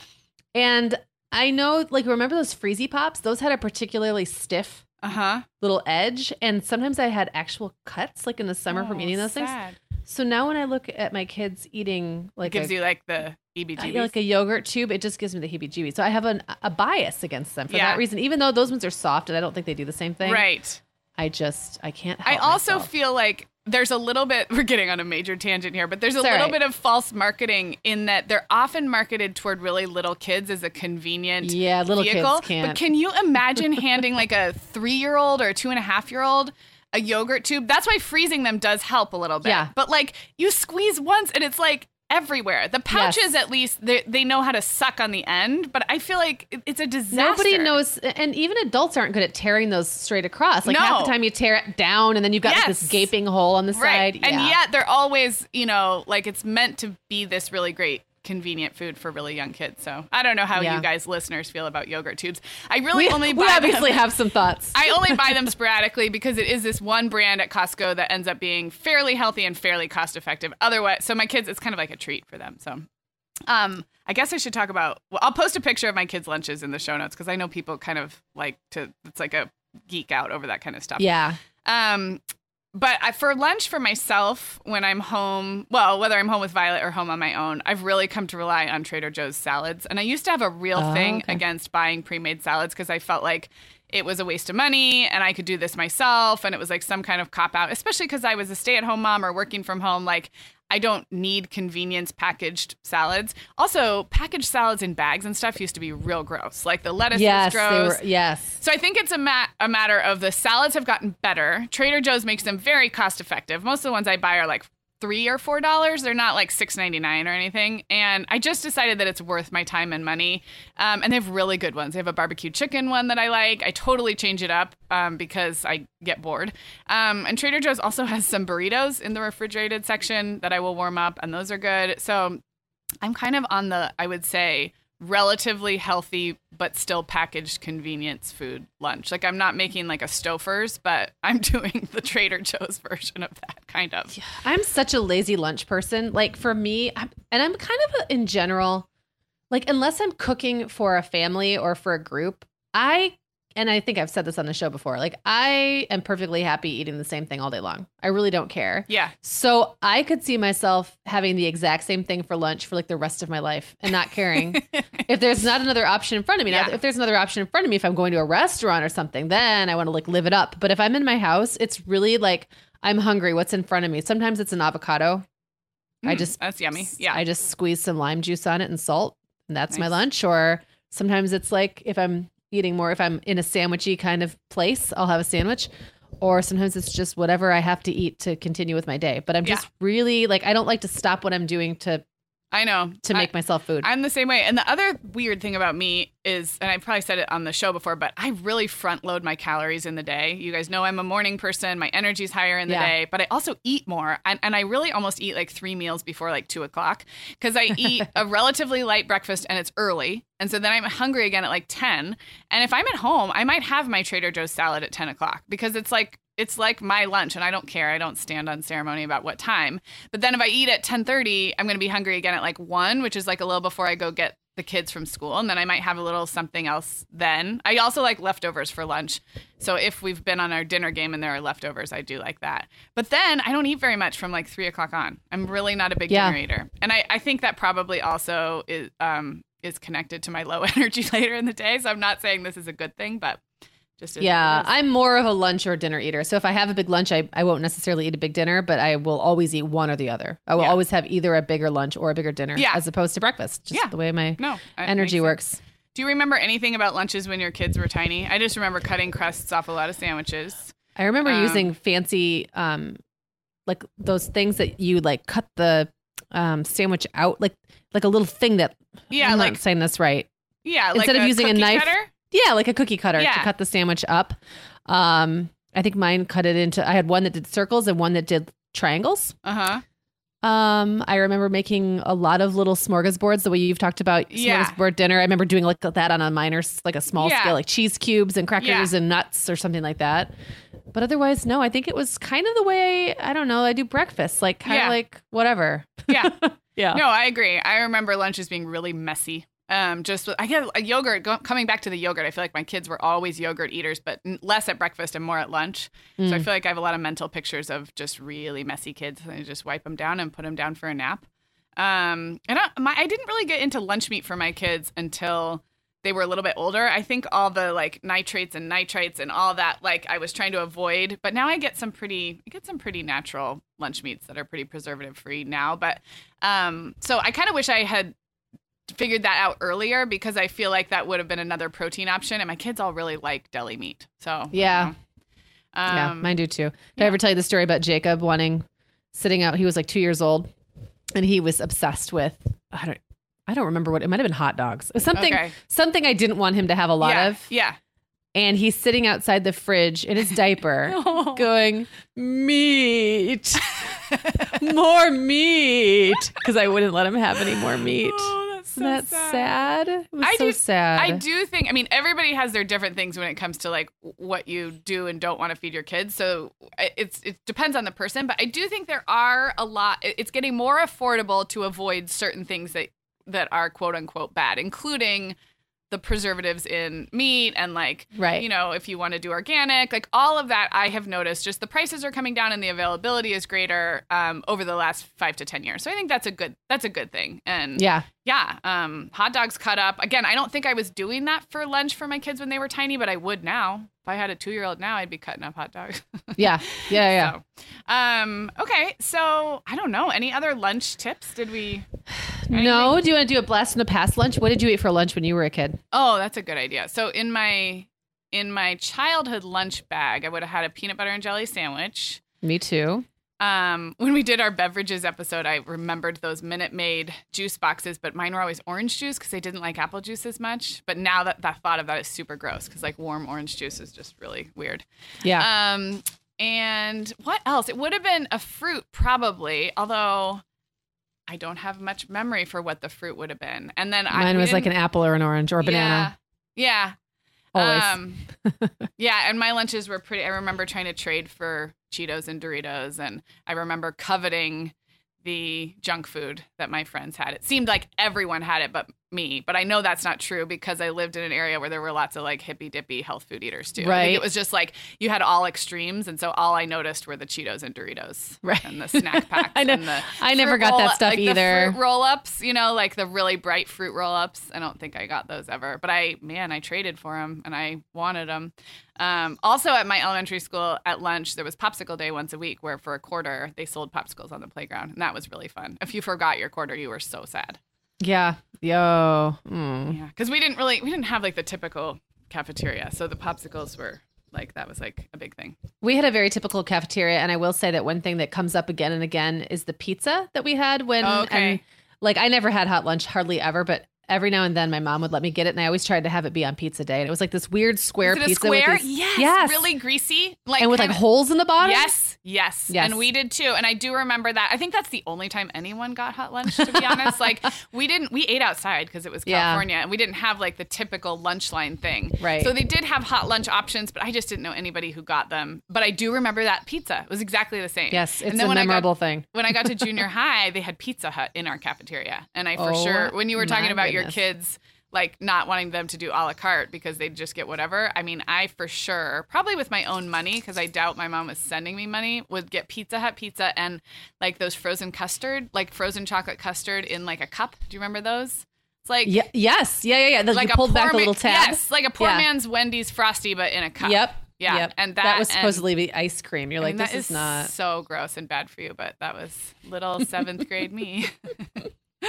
And I know, like, remember those freezy pops? Those had a particularly stiff uh-huh. little edge. And sometimes I had actual cuts, like in the summer oh, from eating those sad. things. So now when I look at my kids eating, like, it gives a, you like the heebie like a yogurt tube, it just gives me the heebie jeebies. So I have an, a bias against them for yeah. that reason, even though those ones are soft and I don't think they do the same thing. Right. I just, I can't I also myself. feel like there's a little bit we're getting on a major tangent here but there's a little right. bit of false marketing in that they're often marketed toward really little kids as a convenient yeah little vehicle. kids can't. but can you imagine handing like a three year old or a two and a half year old a yogurt tube that's why freezing them does help a little bit yeah. but like you squeeze once and it's like everywhere. The pouches, yes. at least, they, they know how to suck on the end, but I feel like it's a disaster. Nobody knows, and even adults aren't good at tearing those straight across. Like no. half the time you tear it down, and then you've got yes. like this gaping hole on the right. side. Yeah. And yet they're always, you know, like it's meant to be this really great convenient food for really young kids. So I don't know how yeah. you guys listeners feel about yogurt tubes. I really we, only buy we obviously them, have some thoughts. I only buy them sporadically because it is this one brand at Costco that ends up being fairly healthy and fairly cost effective. Otherwise, so my kids, it's kind of like a treat for them. So. Um, I guess I should talk about. Well, I'll post a picture of my kids' lunches in the show notes because I know people kind of like to. It's like a geek out over that kind of stuff. Yeah. Um, but I, for lunch for myself when I'm home, well, whether I'm home with Violet or home on my own, I've really come to rely on Trader Joe's salads. And I used to have a real oh, thing okay. against buying pre-made salads because I felt like it was a waste of money and I could do this myself and it was like some kind of cop out, especially because I was a stay-at-home mom or working from home like I don't need convenience packaged salads. Also, packaged salads in bags and stuff used to be real gross. Like the lettuce yes, is gross. Were, yes. So I think it's a, ma- a matter of the salads have gotten better. Trader Joe's makes them very cost effective. Most of the ones I buy are like three or four dollars. They're not like six ninety nine or anything. And I just decided that it's worth my time and money. Um, and they have really good ones. They have a barbecue chicken one that I like. I totally change it up um, because I get bored. Um, and Trader Joe's also has some burritos in the refrigerated section that I will warm up, and those are good. So I'm kind of on the, I would say, relatively healthy but still packaged convenience food lunch. Like I'm not making like a Stouffer's, but I'm doing the Trader Joe's version of that kind of. Yeah, I'm such a lazy lunch person. Like for me, I'm, and I'm kind of a, in general like unless I'm cooking for a family or for a group, I and I think I've said this on the show before. Like I am perfectly happy eating the same thing all day long. I really don't care. Yeah. So I could see myself having the exact same thing for lunch for like the rest of my life and not caring if there's not another option in front of me. Now, Yeah. if there's another option in front of me, if I'm going to a restaurant or something, then I want to like live it up. But if I'm in my house, it's really like I'm hungry. What's in front of me? Sometimes it's an avocado. I Mm, just that's yummy. Yeah. I just squeeze some lime juice on it and salt, and that's my lunch. Or sometimes it's like if I'm eating more, if I'm in a sandwichy kind of place, I'll have a sandwich. Or sometimes it's just whatever I have to eat to continue with my day. But I'm Yeah. just really like I don't like to stop what I'm doing to I know. to I- make myself food. I'm the same way. And the other weird thing about me is, and I probably said it on the show before, but I really front load my calories in the day. You guys know I'm a morning person. My energy's higher in the Yeah. day, but I also eat more. And, and I really almost eat like three meals before like two o'clock because I eat a relatively light breakfast and it's early. And so then I'm hungry again at like 10. And if I'm at home, I might have my Trader Joe's salad at 10 o'clock because it's like, it's like my lunch and I don't care. I don't stand on ceremony about what time. But then if I eat at 10:30, I'm going to be hungry again at like 1, which is like a little before I go get the kids from school and then I might have a little something else then. I also like leftovers for lunch. So if we've been on our dinner game and there are leftovers, I do like that. But then I don't eat very much from like three o'clock on. I'm really not a big Yeah. dinner eater. And I, I think that probably also is um is connected to my low energy later in the day. So I'm not saying this is a good thing, but just yeah. I'm more of a lunch or dinner eater. So if I have a big lunch, I, I won't necessarily eat a big dinner, but I will always eat one or the other. I will Yeah. always have either a bigger lunch or a bigger dinner Yeah. as opposed to breakfast. Just Yeah. the way my no energy works. Do you remember anything about lunches when your kids were tiny? I just remember cutting crusts off a lot of sandwiches. I remember Um, using fancy, um, like those things that you like cut the um, sandwich out, like like a little thing that. Yeah, I'm like not saying this right. yeah, instead like of using a knife- cutter? Yeah, like a cookie cutter to cut the sandwich up. Um, I think mine cut it into. I had one that did circles and one that did triangles. Uh huh. Um, I remember making a lot of little smorgasbords, the way you've talked about Yeah. smorgasbord dinner. I remember doing like that on a minor, like a small Yeah. scale, like cheese cubes and crackers Yeah. and nuts or something like that. But otherwise, no, I think it was kind of the way I don't know. I do breakfast, like kind of like whatever. Yeah. Yeah. No, I agree. I remember lunches being really messy. Um, just with, I get a yogurt. Go, coming back to the yogurt, I feel like my kids were always yogurt eaters, but less at breakfast and more at lunch. So I Mm. feel like I have a lot of mental pictures of just really messy kids. And I just wipe them down and put them down for a nap. Um, and I, my, I didn't really get into lunch meat for my kids until they were a little bit older. I think all the like nitrates and nitrites and all that, like I was trying to avoid. But now I get some pretty, I get some pretty natural lunch meats that are pretty preservative free now. But um, so I kind of wish I had figured that out earlier because I feel like that would have been another protein option. And my kids all really like deli meat. So Yeah. you know. Um, yeah, mine do too. Did yeah. I ever tell you the story about Jacob wanting sitting out? He was like two years old, and he was obsessed with. I don't. I don't remember what it might have been hot dogs. Something Okay. something I didn't want him to have a lot yeah, of. Yeah. And he's sitting outside the fridge in his diaper going, meat, more meat. Because I wouldn't let him have any more meat. Oh, so Isn't that sad? Was I so do- sad. I do think, I mean, everybody has their different things when it comes to like what you do and don't want to feed your kids. So it's it depends on the person, but I do think there are a lot. It's getting more affordable to avoid certain things that that are quote unquote bad, including the preservatives in meat and like Right. you know if you want to do organic like all of that i have noticed just the prices are coming down and the availability is greater um, over the last five to ten years so i think that's a good that's a good thing and yeah. yeah, um, hot dogs cut up. Again, I don't think I was doing that for lunch for my kids when they were tiny, but I would now. If I had a two year old now, I'd be cutting up hot dogs. Yeah. Yeah. Yeah. So, um, okay, so I don't know. Any other lunch tips? Did we? No. Do you want to do a blast from the past lunch? What did you eat for lunch when you were a kid? Oh, that's a good idea. So in my in my childhood lunch bag, I would have had a peanut butter and jelly sandwich. Me too. Um, when we did our beverages episode, I remembered those Minute Maid juice boxes, but mine were always orange juice because they didn't like apple juice as much. But now that that thought of that is super gross because like warm orange juice is just really weird. Yeah. Um, and what else? It would have been a fruit probably, although I don't have much memory for what the fruit would have been. And then I Mine we was like an apple or an orange or a banana. Yeah. Yeah. Um, yeah, and my lunches were pretty. I remember trying to trade for Cheetos and Doritos, and I remember coveting the junk food that my friends had. It seemed like everyone had it, but me, but I know that's not true because I lived in an area where there were lots of like hippy dippy health food eaters too. Right. it was just like you had all extremes, and so all I noticed were the Cheetos and Doritos, Right. and the snack packs. I know. And the I never got that stuff like either. The fruit roll ups, you know, like the really bright fruit roll ups. I don't think I got those ever, but I man, I traded for them and I wanted them. Um, also, at my elementary school, at lunch, there was popsicle day once a week, where for a quarter they sold popsicles on the playground, and that was really fun. If you forgot your quarter, you were so sad. Yeah. Yo. Mm. Yeah, because we didn't really we didn't have like the typical cafeteria, so the popsicles were like that was like a big thing. We had a very typical cafeteria, and I will say that one thing that comes up again and again is the pizza that we had when. Oh, okay. And like I never had hot lunch hardly ever, but every now and then my mom would let me get it, and I always tried to have it be on pizza day, and it was like this weird square Is it a pizza square? with these, yes, yes, really greasy, like and with like kinda- holes in the bottom. Yes, yes, Yes. and we did too. And I do remember that. I think that's the only time anyone got hot lunch. To be honest, like we didn't. We ate outside because it was Yeah. California, and we didn't have like the typical lunch line thing. Right. So they did have hot lunch options, but I just didn't know anybody who got them. But I do remember that pizza. It was exactly the same. Yes, And it's then a when I got- memorable thing. when I got to junior high, they had Pizza Hut in our cafeteria. And I for Oh, sure, when you were talking about your goodness. kids, like not wanting them to do a la carte because they'd just get whatever. I mean, I for sure, probably with my own money, because I doubt my mom was sending me money, would get Pizza Hut pizza and like those frozen custard, like frozen chocolate custard in like a cup. Do you remember those? It's like, Yeah. Yes. Yeah. Yeah. Yeah. That like you pulled a poor back a little tab. Yes, like a poor Yeah. man's Wendy's Frosty, but in a cup. Yep. Yeah. Yep. And that, was and- supposedly the ice cream. You're like, this that is not. so gross and bad for you, but that was little seventh grade me.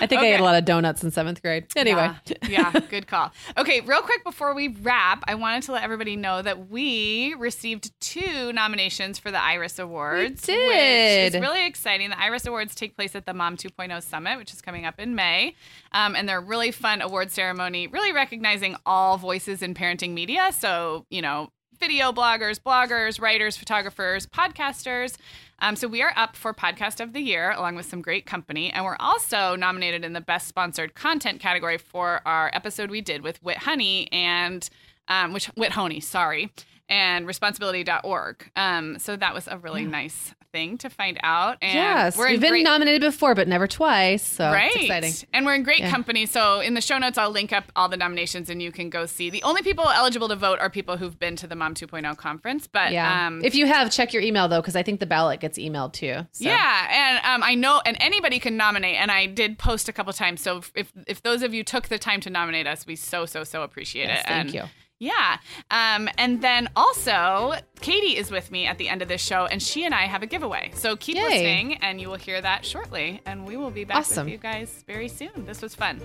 I think I ate a lot of donuts in seventh grade. Anyway. Yeah, yeah, good call. Okay, real quick before we wrap, I wanted to let everybody know that we received two nominations for the Iris Awards. did. Which is really exciting. The Iris Awards take place at the Mom 2.0 Summit, which is coming up in May. Um, and they're a really fun award ceremony, really recognizing all voices in parenting media. So, you know, video bloggers, bloggers, writers, photographers, podcasters. Um, so we are up for Podcast of the Year along with some great company. And we're also nominated in the Best Sponsored Content category for our episode we did with Wit Honey and, um, which, Wit Honey, sorry, and responsibility.org. Um, so that was a really nice thing to find out. And yes. we're we've been great- nominated before, but never twice. So right. it's exciting. And we're in great Yeah. company. So in the show notes, I'll link up all the nominations and you can go see. The only people eligible to vote are people who've been to the Mom 2.0 conference. But Yeah. um, if you have, check your email though, because I think the ballot gets emailed too. So. Yeah, and um, I know, and anybody can nominate, and I did post a couple times. So if if those of you took the time to nominate us, we so so so appreciate Yes, it. thank And- you. Yeah, um, and then also Katie is with me at the end of this show, and she and I have a giveaway. So keep Yay. listening, and you will hear that shortly. And we will be back Awesome. with you guys very soon. This was fun.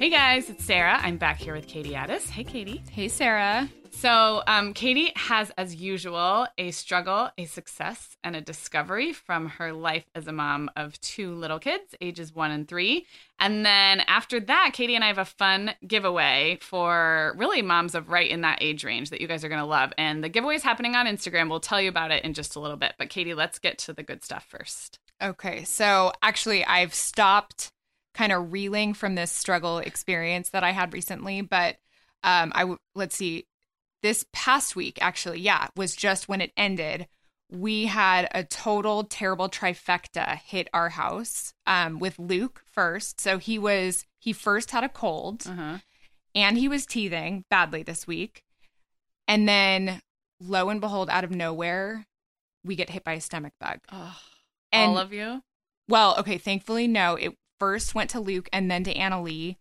Hey guys, it's Sarah. I'm back here with Katie Addis. Hey, Katie. Hey, Sarah. So, um, Katie has, as usual, a struggle, a success, and a discovery from her life as a mom of two little kids, ages one and three. And then after that, Katie and I have a fun giveaway for really moms of right in that age range that you guys are going to love. And the giveaway is happening on Instagram. We'll tell you about it in just a little bit. But, Katie, let's get to the good stuff first. Okay, so actually, I've stopped kind of reeling from this struggle experience that I had recently, but um, I w- let's see, this past week actually, yeah, was just when it ended. We had a total terrible trifecta hit our house um, with Luke first. So he was he first had a cold Uh-huh. and he was teething badly this week, and then lo and behold, out of nowhere, we get hit by a stomach bug. Oh, And all of you? well, okay, thankfully, no. It first went to Luke and then to Annalie.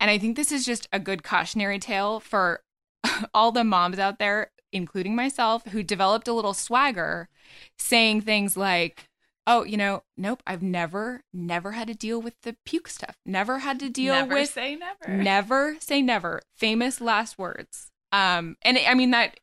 And I think this is just a good cautionary tale for all the moms out there, including myself, who developed a little swagger saying things like, Oh, you know, nope, I've never, never had to deal with the puke stuff. Never had to deal never with say never. never say never. Famous last words. Um, and I mean that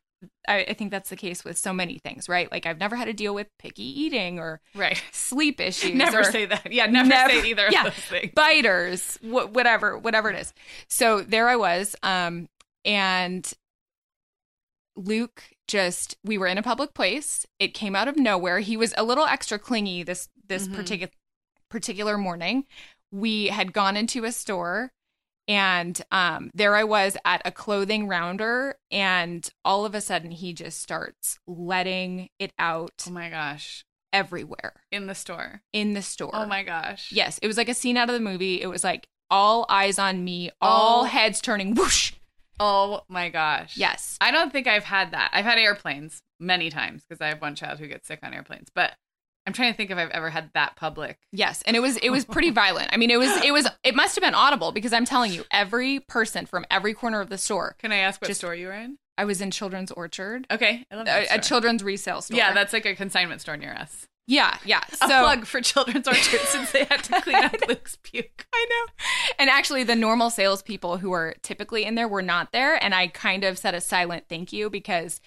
I, I think that's the case with so many things, right? Like I've never had to deal with picky eating or right. sleep issues. Never say that. Yeah, never, Never- say either yeah. of those things. biters, wh- whatever, whatever it is. So there I was, um, and Luke just we were in a public place. It came out of nowhere. He was a little extra clingy this this Mhm. particular particular morning. We had gone into a store and um there I was at a clothing rounder and all of a sudden he just starts letting it out Oh my gosh. everywhere in the store. in the store. Oh my gosh. Yes, it was like a scene out of the movie. It was like all eyes on me, all Oh. heads turning whoosh. Oh my gosh. Yes. I don't think I've had that. I've had airplanes many times because I have one child who gets sick on airplanes. But I'm trying to think if I've ever had that public. Yes, and it was it was pretty violent. I mean, it was it was it must have been audible because I'm telling you, every person from every corner of the store. Can I ask what Just- store you were in? I was in Children's Orchard, Okay. I love that a, a children's resale store. Yeah, that's like a consignment store near us. Yeah, yeah. So, A plug for Children's Orchard since they had to clean up Luke's puke. I know. And actually, the normal salespeople who are typically in there were not there. And I kind of said a silent thank you because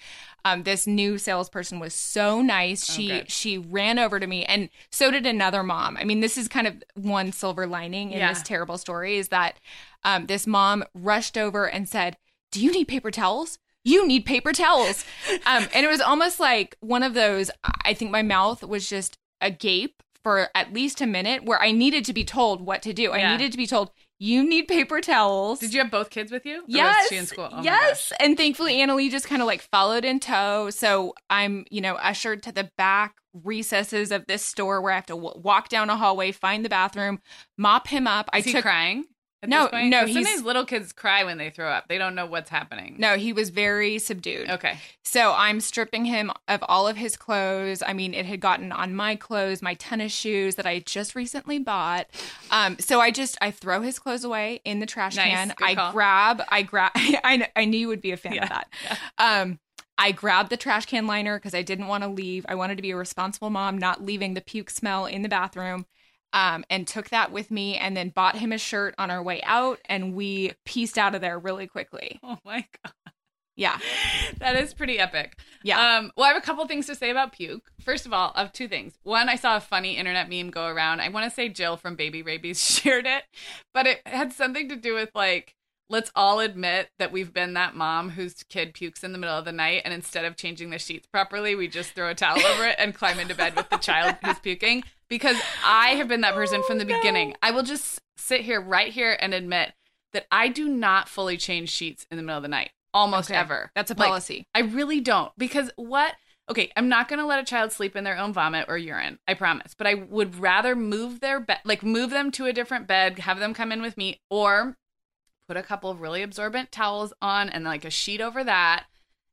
um, this new salesperson was so nice. She good. she ran over to me, and so did another mom. I mean, this is kind of one silver lining in Yeah. this terrible story is that um, this mom rushed over and said, "Do you need paper towels?" You need paper towels. um, and it was almost like one of those. I think my mouth was just agape for at least a minute where I needed to be told what to do. I needed to be told, you need paper towels. Did you have both kids with you? Yes. Was she in school? Oh yes. And thankfully, Annalie just kind of like followed in tow. So I'm, you know, ushered to the back recesses of this store where I have to w- walk down a hallway, find the bathroom, mop him up. I Is he took. crying? No, no, Sometimes little kids cry when they throw up. They don't know what's happening. No, he was very subdued. Okay. So I'm stripping him of all of his clothes. I mean, it had gotten on my clothes, my tennis shoes that I just recently bought. Um, so I just I throw his clothes away in the trash Nice. can. Good I call. grab, I grab. I I knew you would be a fan Yeah. of that. Um, I grabbed the trash can liner because I didn't want to leave. I wanted to be a responsible mom, not leaving the puke smell in the bathroom. Um, and took that with me, and then bought him a shirt on our way out, and we pieced out of there really quickly. Oh my god. Yeah, That is pretty epic. Yeah. Um, well, I have a couple things to say about puke. First of all, of two things. One, I saw a funny internet meme go around. I want to say Jill from Baby Rabies shared it, but it had something to do with like, let's all admit that we've been that mom whose kid pukes in the middle of the night, and instead of changing the sheets properly, we just throw a towel over it and climb into bed with the child who's puking. Because I have been that person from the oh, beginning. I will just sit here, right here, and admit that I do not fully change sheets in the middle of the night. Almost Okay. ever. That's a Like, policy. I really don't because what? Okay, I'm not going to let a child sleep in their own vomit or urine. I promise. But I would rather move their bed, like move them to a different bed, have them come in with me, or put a couple of really absorbent towels on and like a sheet over that,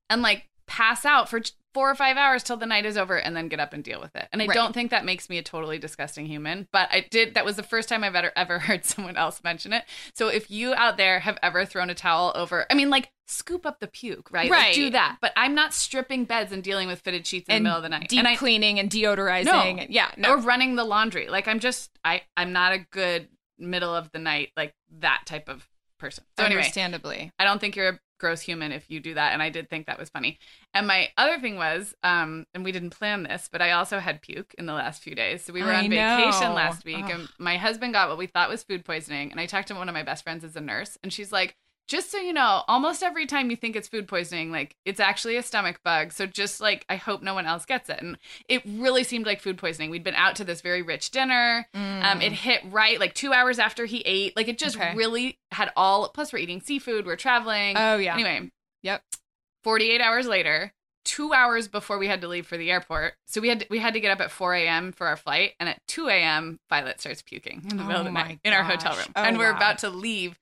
and like pass out for four or five hours till the night is over, and then get up and deal with it. And I Right. don't think that makes me a totally disgusting human, but I did. That was the first time I've ever ever heard someone else mention it. So if you out there have ever thrown a towel over, I mean, like scoop up the puke, right? Like, Right. do that. But I'm not stripping beds and dealing with fitted sheets in and the middle of the night. deep and I, cleaning and deodorizing. No. and- yeah, no. or running the laundry. Like I'm just I I'm not a good middle of the night like that type of person. So anyway, understandably. I don't think you're a gross human if you do that and I did think that was funny. And my other thing was um and we didn't plan this, but I also had puke in the last few days. So we were I on vacation last week Ugh. and my husband got what we thought was food poisoning and I talked to one of my best friends as a nurse and she's like just so you know, almost every time you think it's food poisoning, like it's actually a stomach bug. So just like I hope no one else gets it. And it really seemed like food poisoning. We'd been out to this very rich dinner. Um, it hit right like two hours after he ate. Like it just Mm. Okay. really had all. Plus, we're eating seafood. We're traveling. Oh, yeah. Anyway. Yep. Forty-eight hours later, two hours before we had to leave for the airport, so we had to, we had to get up at four a.m. for our flight, and at two a.m. Violet starts puking in the Oh middle of the my night in our hotel room, Oh, and we're wow. about to leave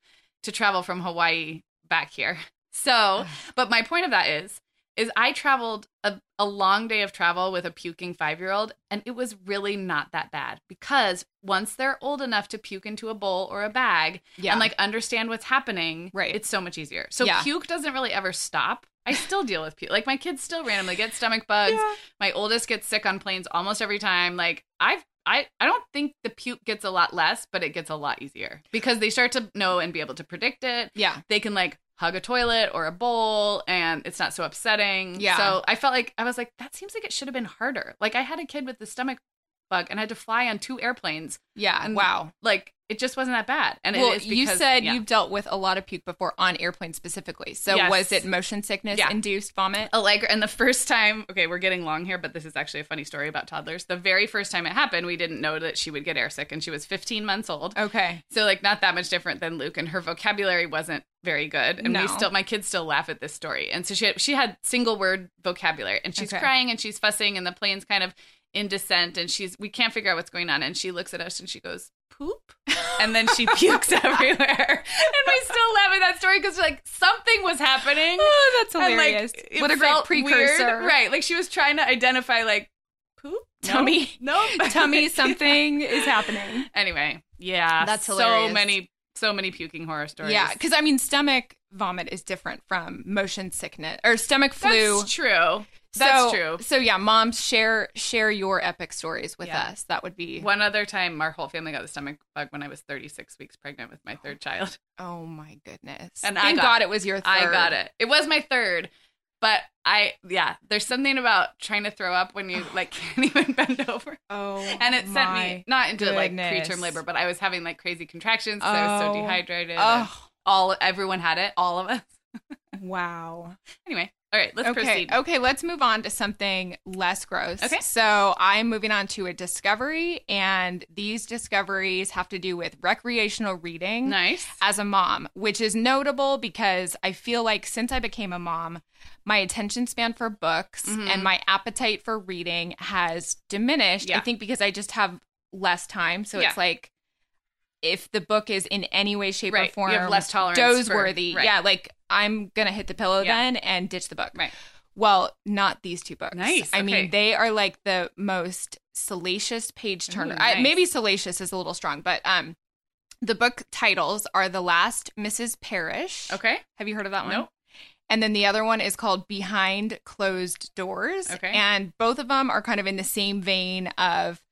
to travel from Hawaii back here. So, but my point of that is, is I traveled a, a long day of travel with a puking five year old, and it was really not that bad because once they're old enough to puke into a bowl or a bag Yeah. and like understand what's happening, Right. it's so much easier. So Yeah. puke doesn't really ever stop. I still deal with puke. Like my kids still randomly get stomach bugs. My oldest gets sick on planes almost every time. Like I've I, I don't think the puke gets a lot less, but it gets a lot easier because they start to know and be able to predict it Yeah. they can like hug a toilet or a bowl and it's not so upsetting. Yeah. So I felt like I was like, that seems like it should have been harder. Like I had a kid with the stomach bug and I had to fly on two airplanes. Yeah. And wow. Like it just wasn't that bad. And well, it is you said yeah. you've dealt with a lot of puke before on airplanes specifically. So Yes. was it motion sickness Yeah. induced vomit? Allegra, and the first time, okay, we're getting long here, but this is actually a funny story about toddlers. The very first time it happened, we didn't know that she would get airsick, and she was 15 months old. Okay. So like not that much different than Luke, and her vocabulary wasn't very good. And we still, my kids still laugh at this story. And so she had, she had single word vocabulary, and she's Okay. crying and she's fussing, and the plane's kind of in descent and she's we can't figure out what's going on and she looks at us and she goes poop and then she pukes everywhere and we still laugh at that story because like something was happening Oh, that's and, like, hilarious. what a great felt weird. precursor. right like she was trying to identify like poop No? Tummy. no Tummy, something is happening. anyway yeah That's so many so many puking horror stories Yeah, because I mean, stomach vomit is different from motion sickness or stomach flu. that's true that's so, true So yeah, moms share share your epic stories with Yeah. us. That would be. One other time, our whole family got the stomach bug when I was 36 weeks pregnant with my third child. Oh my goodness! And I thank got God it. it was your. Third. I got it. It was my third, but I, yeah, there's something about trying to throw up when you like can't even bend over. Oh, And it sent me not into like preterm labor, but I was having like crazy contractions. 'cause I was so Oh. dehydrated. Oh All everyone had it. All of us. wow. Anyway, all right, let's okay. proceed. Okay, let's move on to something less gross. Okay. So I'm moving on to a discovery, and these discoveries have to do with recreational reading. Nice. as a mom, which is notable because I feel like since I became a mom, my attention span for books Mhm. and my appetite for reading has diminished. Yeah. I think because I just have less time. So Yeah. it's like if the book is in any way, shape, Right. or form You have less tolerance doze worthy, right. yeah, like I'm gonna hit the pillow Yeah. then and ditch the book. Right. Well, not these two books. Nice, I okay. mean, they are like the most salacious page turner. Ooh, I, nice. maybe salacious is a little strong, but um, the book titles are The Last Mrs. Parrish. Okay. Have you heard of that one? Nope. And then the other one is called Behind Closed Doors. Okay. And both of them are kind of in the same vein of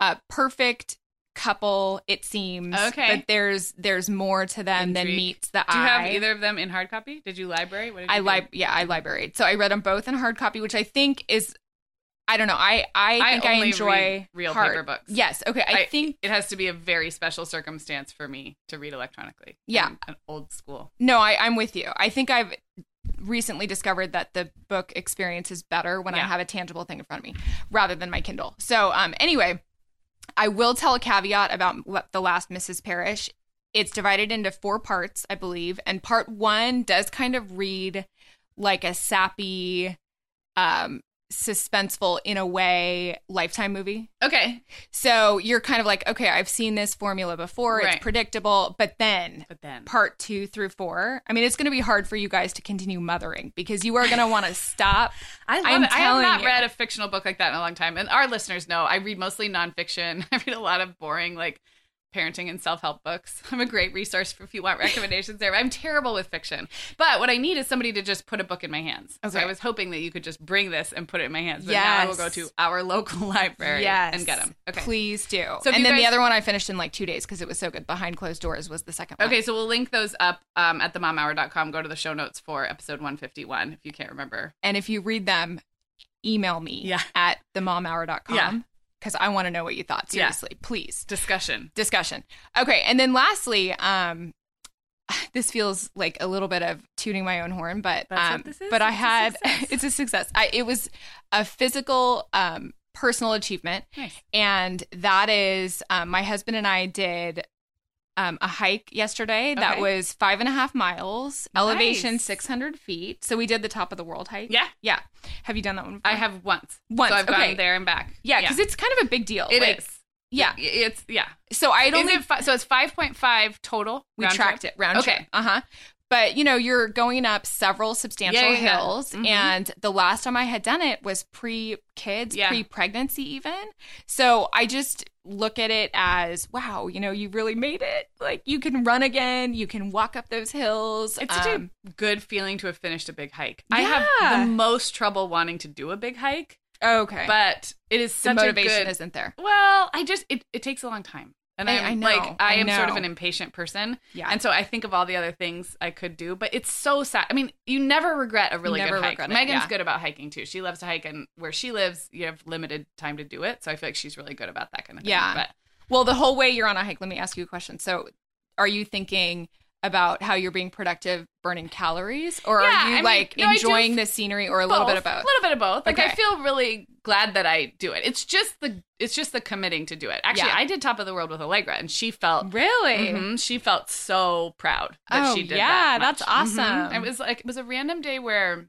a perfect couple, it seems. Okay. But there's there's more to them than meets the eye. Do you have either of them in hard copy? Did you library? What did you I do? li- yeah, I libraried. So I read them both in hard copy, which I think is I don't know. I I I think I, enjoy real hard. paper books. Yes. Okay. I, think it has to be a very special circumstance for me to read electronically. Yeah. I'm an old school. no, I, I'm with you. I think I've recently discovered that the book experience is better when I have a tangible thing in front of me rather than my Kindle. So um anyway, I will tell a caveat about the last Mrs. Parrish. It's divided into four parts, I believe, and part one does kind of read like a sappy, um, suspenseful in a way lifetime movie. Okay. So you're kind of like, okay, I've seen this formula before. Right. It's predictable. But then But then part two through four, I mean, it's going to be hard for you guys to continue mothering because you are going to want to stop. I love I'm it. I have not you. read a fictional book like that in a long time. And our listeners know I read mostly nonfiction. I read a lot of boring, like parenting and self help books. I'm a great resource for if you want recommendations there. I'm terrible with fiction. But what I need is somebody to just put a book in my hands. So Okay. I was hoping that you could just bring this and put it in my hands. But now I will go to our local library Yes. and get them. Okay. Please do. So and then the other one I finished in like two days because it was so good. Behind Closed Doors was the second one. Okay, so we'll link those up um, at themomhour.com. Go to the show notes for episode 151 if you can't remember. And if you read them, email me Yeah. at themomhour.com Yeah. Because I want to know what you thought. Yeah. Seriously, please. Discussion. discussion. Okay, and then lastly, um, this feels like a little bit of tooting my own horn, but um, but I It's a had success. it's a success. I, it was a physical, um, personal achievement, Nice. and that is um, my husband and I did. Um, a hike yesterday that Okay. was five and a half miles, elevation 600 feet. So we did the top of the world hike. Yeah, Yeah. Have you done that one before? I have once. Once, So I've okay. gone there and back. Yeah, because it's kind of a big deal. It like, is. Yeah. It's, yeah. So only it fi- so it's 5.5 total? We tracked trip? it round Okay. trip. Uh huh. But you know, you're going up several substantial Yeah, yeah, yeah. hills, Mhm. and the last time I had done it was pre kids, Yeah. pre pregnancy, even. So I just look at it as, wow, you know, you really made it. Like you can run again, you can walk up those hills. It's such Um, a good feeling to have finished a big hike. I have the most trouble wanting to do a big hike, okay, but it is the such motivation a good. isn't there. Well, I just it, it takes a long time. And I- I'm I know, like I, I am sort of an impatient person. Yeah. And so I think of all the other things I could do, but it's so sad. I mean, you never regret a really Never good hike. regret it, Meagan's yeah. good about hiking too. She loves to hike and where she lives, you have limited time to do it. So I feel like she's really good about that kind of thing. Yeah. But Well, the whole way you're on a hike, let me ask you a question. So, are you thinking about how you're being productive burning calories or Yeah, are I you mean, like no, enjoying the scenery or a little bit of both? A little bit of both. Like I feel really glad that I do it. It's just the it's just the committing to do it. Actually, Yeah. I did top of the world with Allegra, and she felt Really? Mhm, she felt so proud that Oh, she did yeah, that. that's much. awesome. Mhm. It was like it was a random day where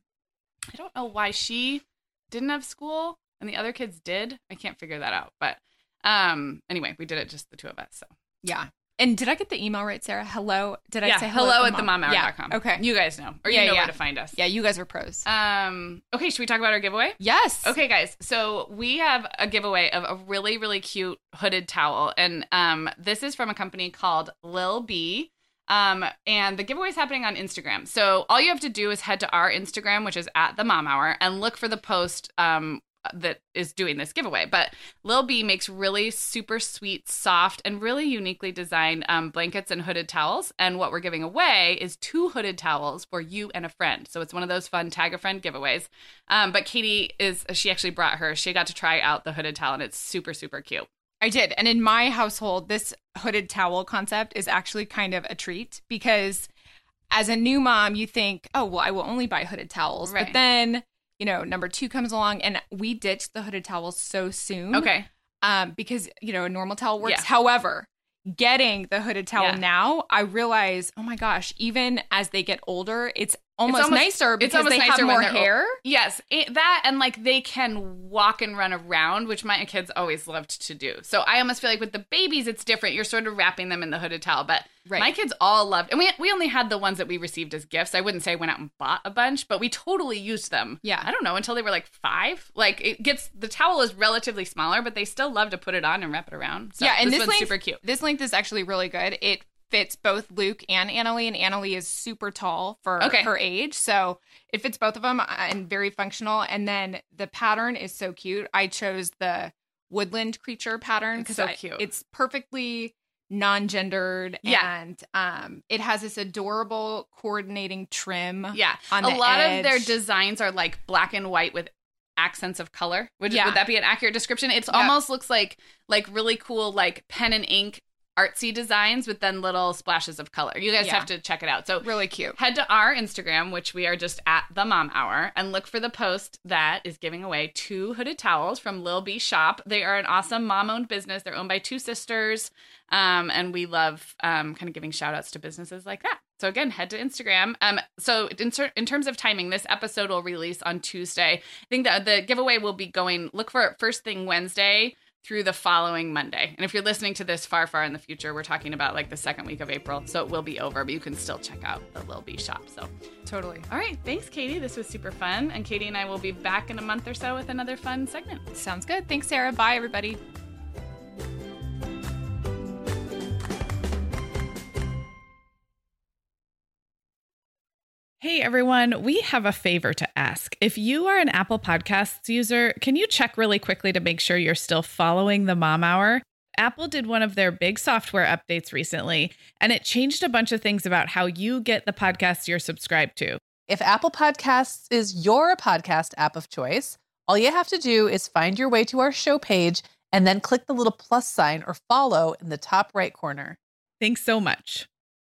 I don't know why she didn't have school. and the other kids did. I can't figure that out, but um, anyway, we did it just the two of us. So Yeah. And did I get the email right, Sarah? Hello. Did I yeah, say hello, hello, at the momhour.com. Yeah. Okay. you guys know, or Yeah, you know yeah. where to find us. yeah, you guys are pros. Um. Okay, should we talk about our giveaway? yes. Okay, guys. So we have a giveaway of a really, really cute hooded towel, and um, this is from a company called Lil B. Um, and the giveaway is happening on Instagram. So all you have to do is head to our Instagram, which is at the Mom Hour, and look for the post um that is doing this giveaway. But Lil B makes really super sweet, soft, and really uniquely designed um, blankets and hooded towels. And what we're giving away is two hooded towels for you and a friend. So it's one of those fun tag a friend giveaways. Um, but Katie is she actually brought her. She got to try out the hooded towel, and it's super super cute. I did. And in my household, this hooded towel concept is actually kind of a treat because as a new mom, you think, oh, well, I will only buy hooded towels. Right. But then, you know, number two comes along and we ditched the hooded towels so soon. Okay. Um, because, you know, a normal towel works. Yeah. However, getting the hooded towel Yeah. now, I realize, oh my gosh, even as they get older, it's almost, almost- nicer it's because almost they nicer have more old. hair. Yes, it, that and like they can walk and run around, which my kids always loved to do. So I almost feel like with the babies, it's different. You're sort of wrapping them in the hooded towel, but Right. my kids all loved. And we we only had the ones that we received as gifts. I wouldn't say I went out and bought a bunch, but we totally used them. Yeah. I don't know until they were like five. Like it gets the towel is relatively smaller, but they still love to put it on and wrap it around. So yeah, and this, this, one's length, super cute. This length is actually really good. It fits both Luke and Annalie, and Annalie is super tall for Okay. her age, so it fits both of them and very functional. And then the pattern is so cute. I chose the woodland creature pattern because so cute. it's perfectly non-gendered Yeah. and um it has this adorable coordinating trim Yeah, a lot of their designs are like black and white with accents of color. Would, Yeah. would that be an accurate description? It Yeah. almost looks like like really cool like pen and ink artsy designs with then little splashes of color. You guys Yeah. have to check it out. So really cute head to our Instagram, which we are just at the Mom Hour, and look for the post that is giving away two hooded towels from Lil B Shop. They are an awesome mom-owned business. They're owned by two sisters, um, and we love um, kind of giving shout outs to businesses like that. So again, head to Instagram. Um, so in, cer- in terms of timing, this episode will release on Tuesday. I think that the giveaway will be going. Look for it first thing Wednesday through the following Monday. And if you're listening to this far, far in the future, we're talking about like the second week of April. So it will be over, but you can still check out the Lil B shop. So, totally all right. Thanks, Katie. This was super fun. And Katie and I will be back in a month or so with another fun segment. sounds good thanks sarah bye everybody Hey everyone, we have a favor to ask. If you are an Apple Podcasts user, can you check really quickly to make sure you're still following the Mom Hour? Apple did one of their big software updates recently, and it changed a bunch of things about how you get the podcasts you're subscribed to. If Apple Podcasts is your podcast app of choice, all you have to do is find your way to our show page and then click the little plus sign or follow in the top right corner. Thanks so much.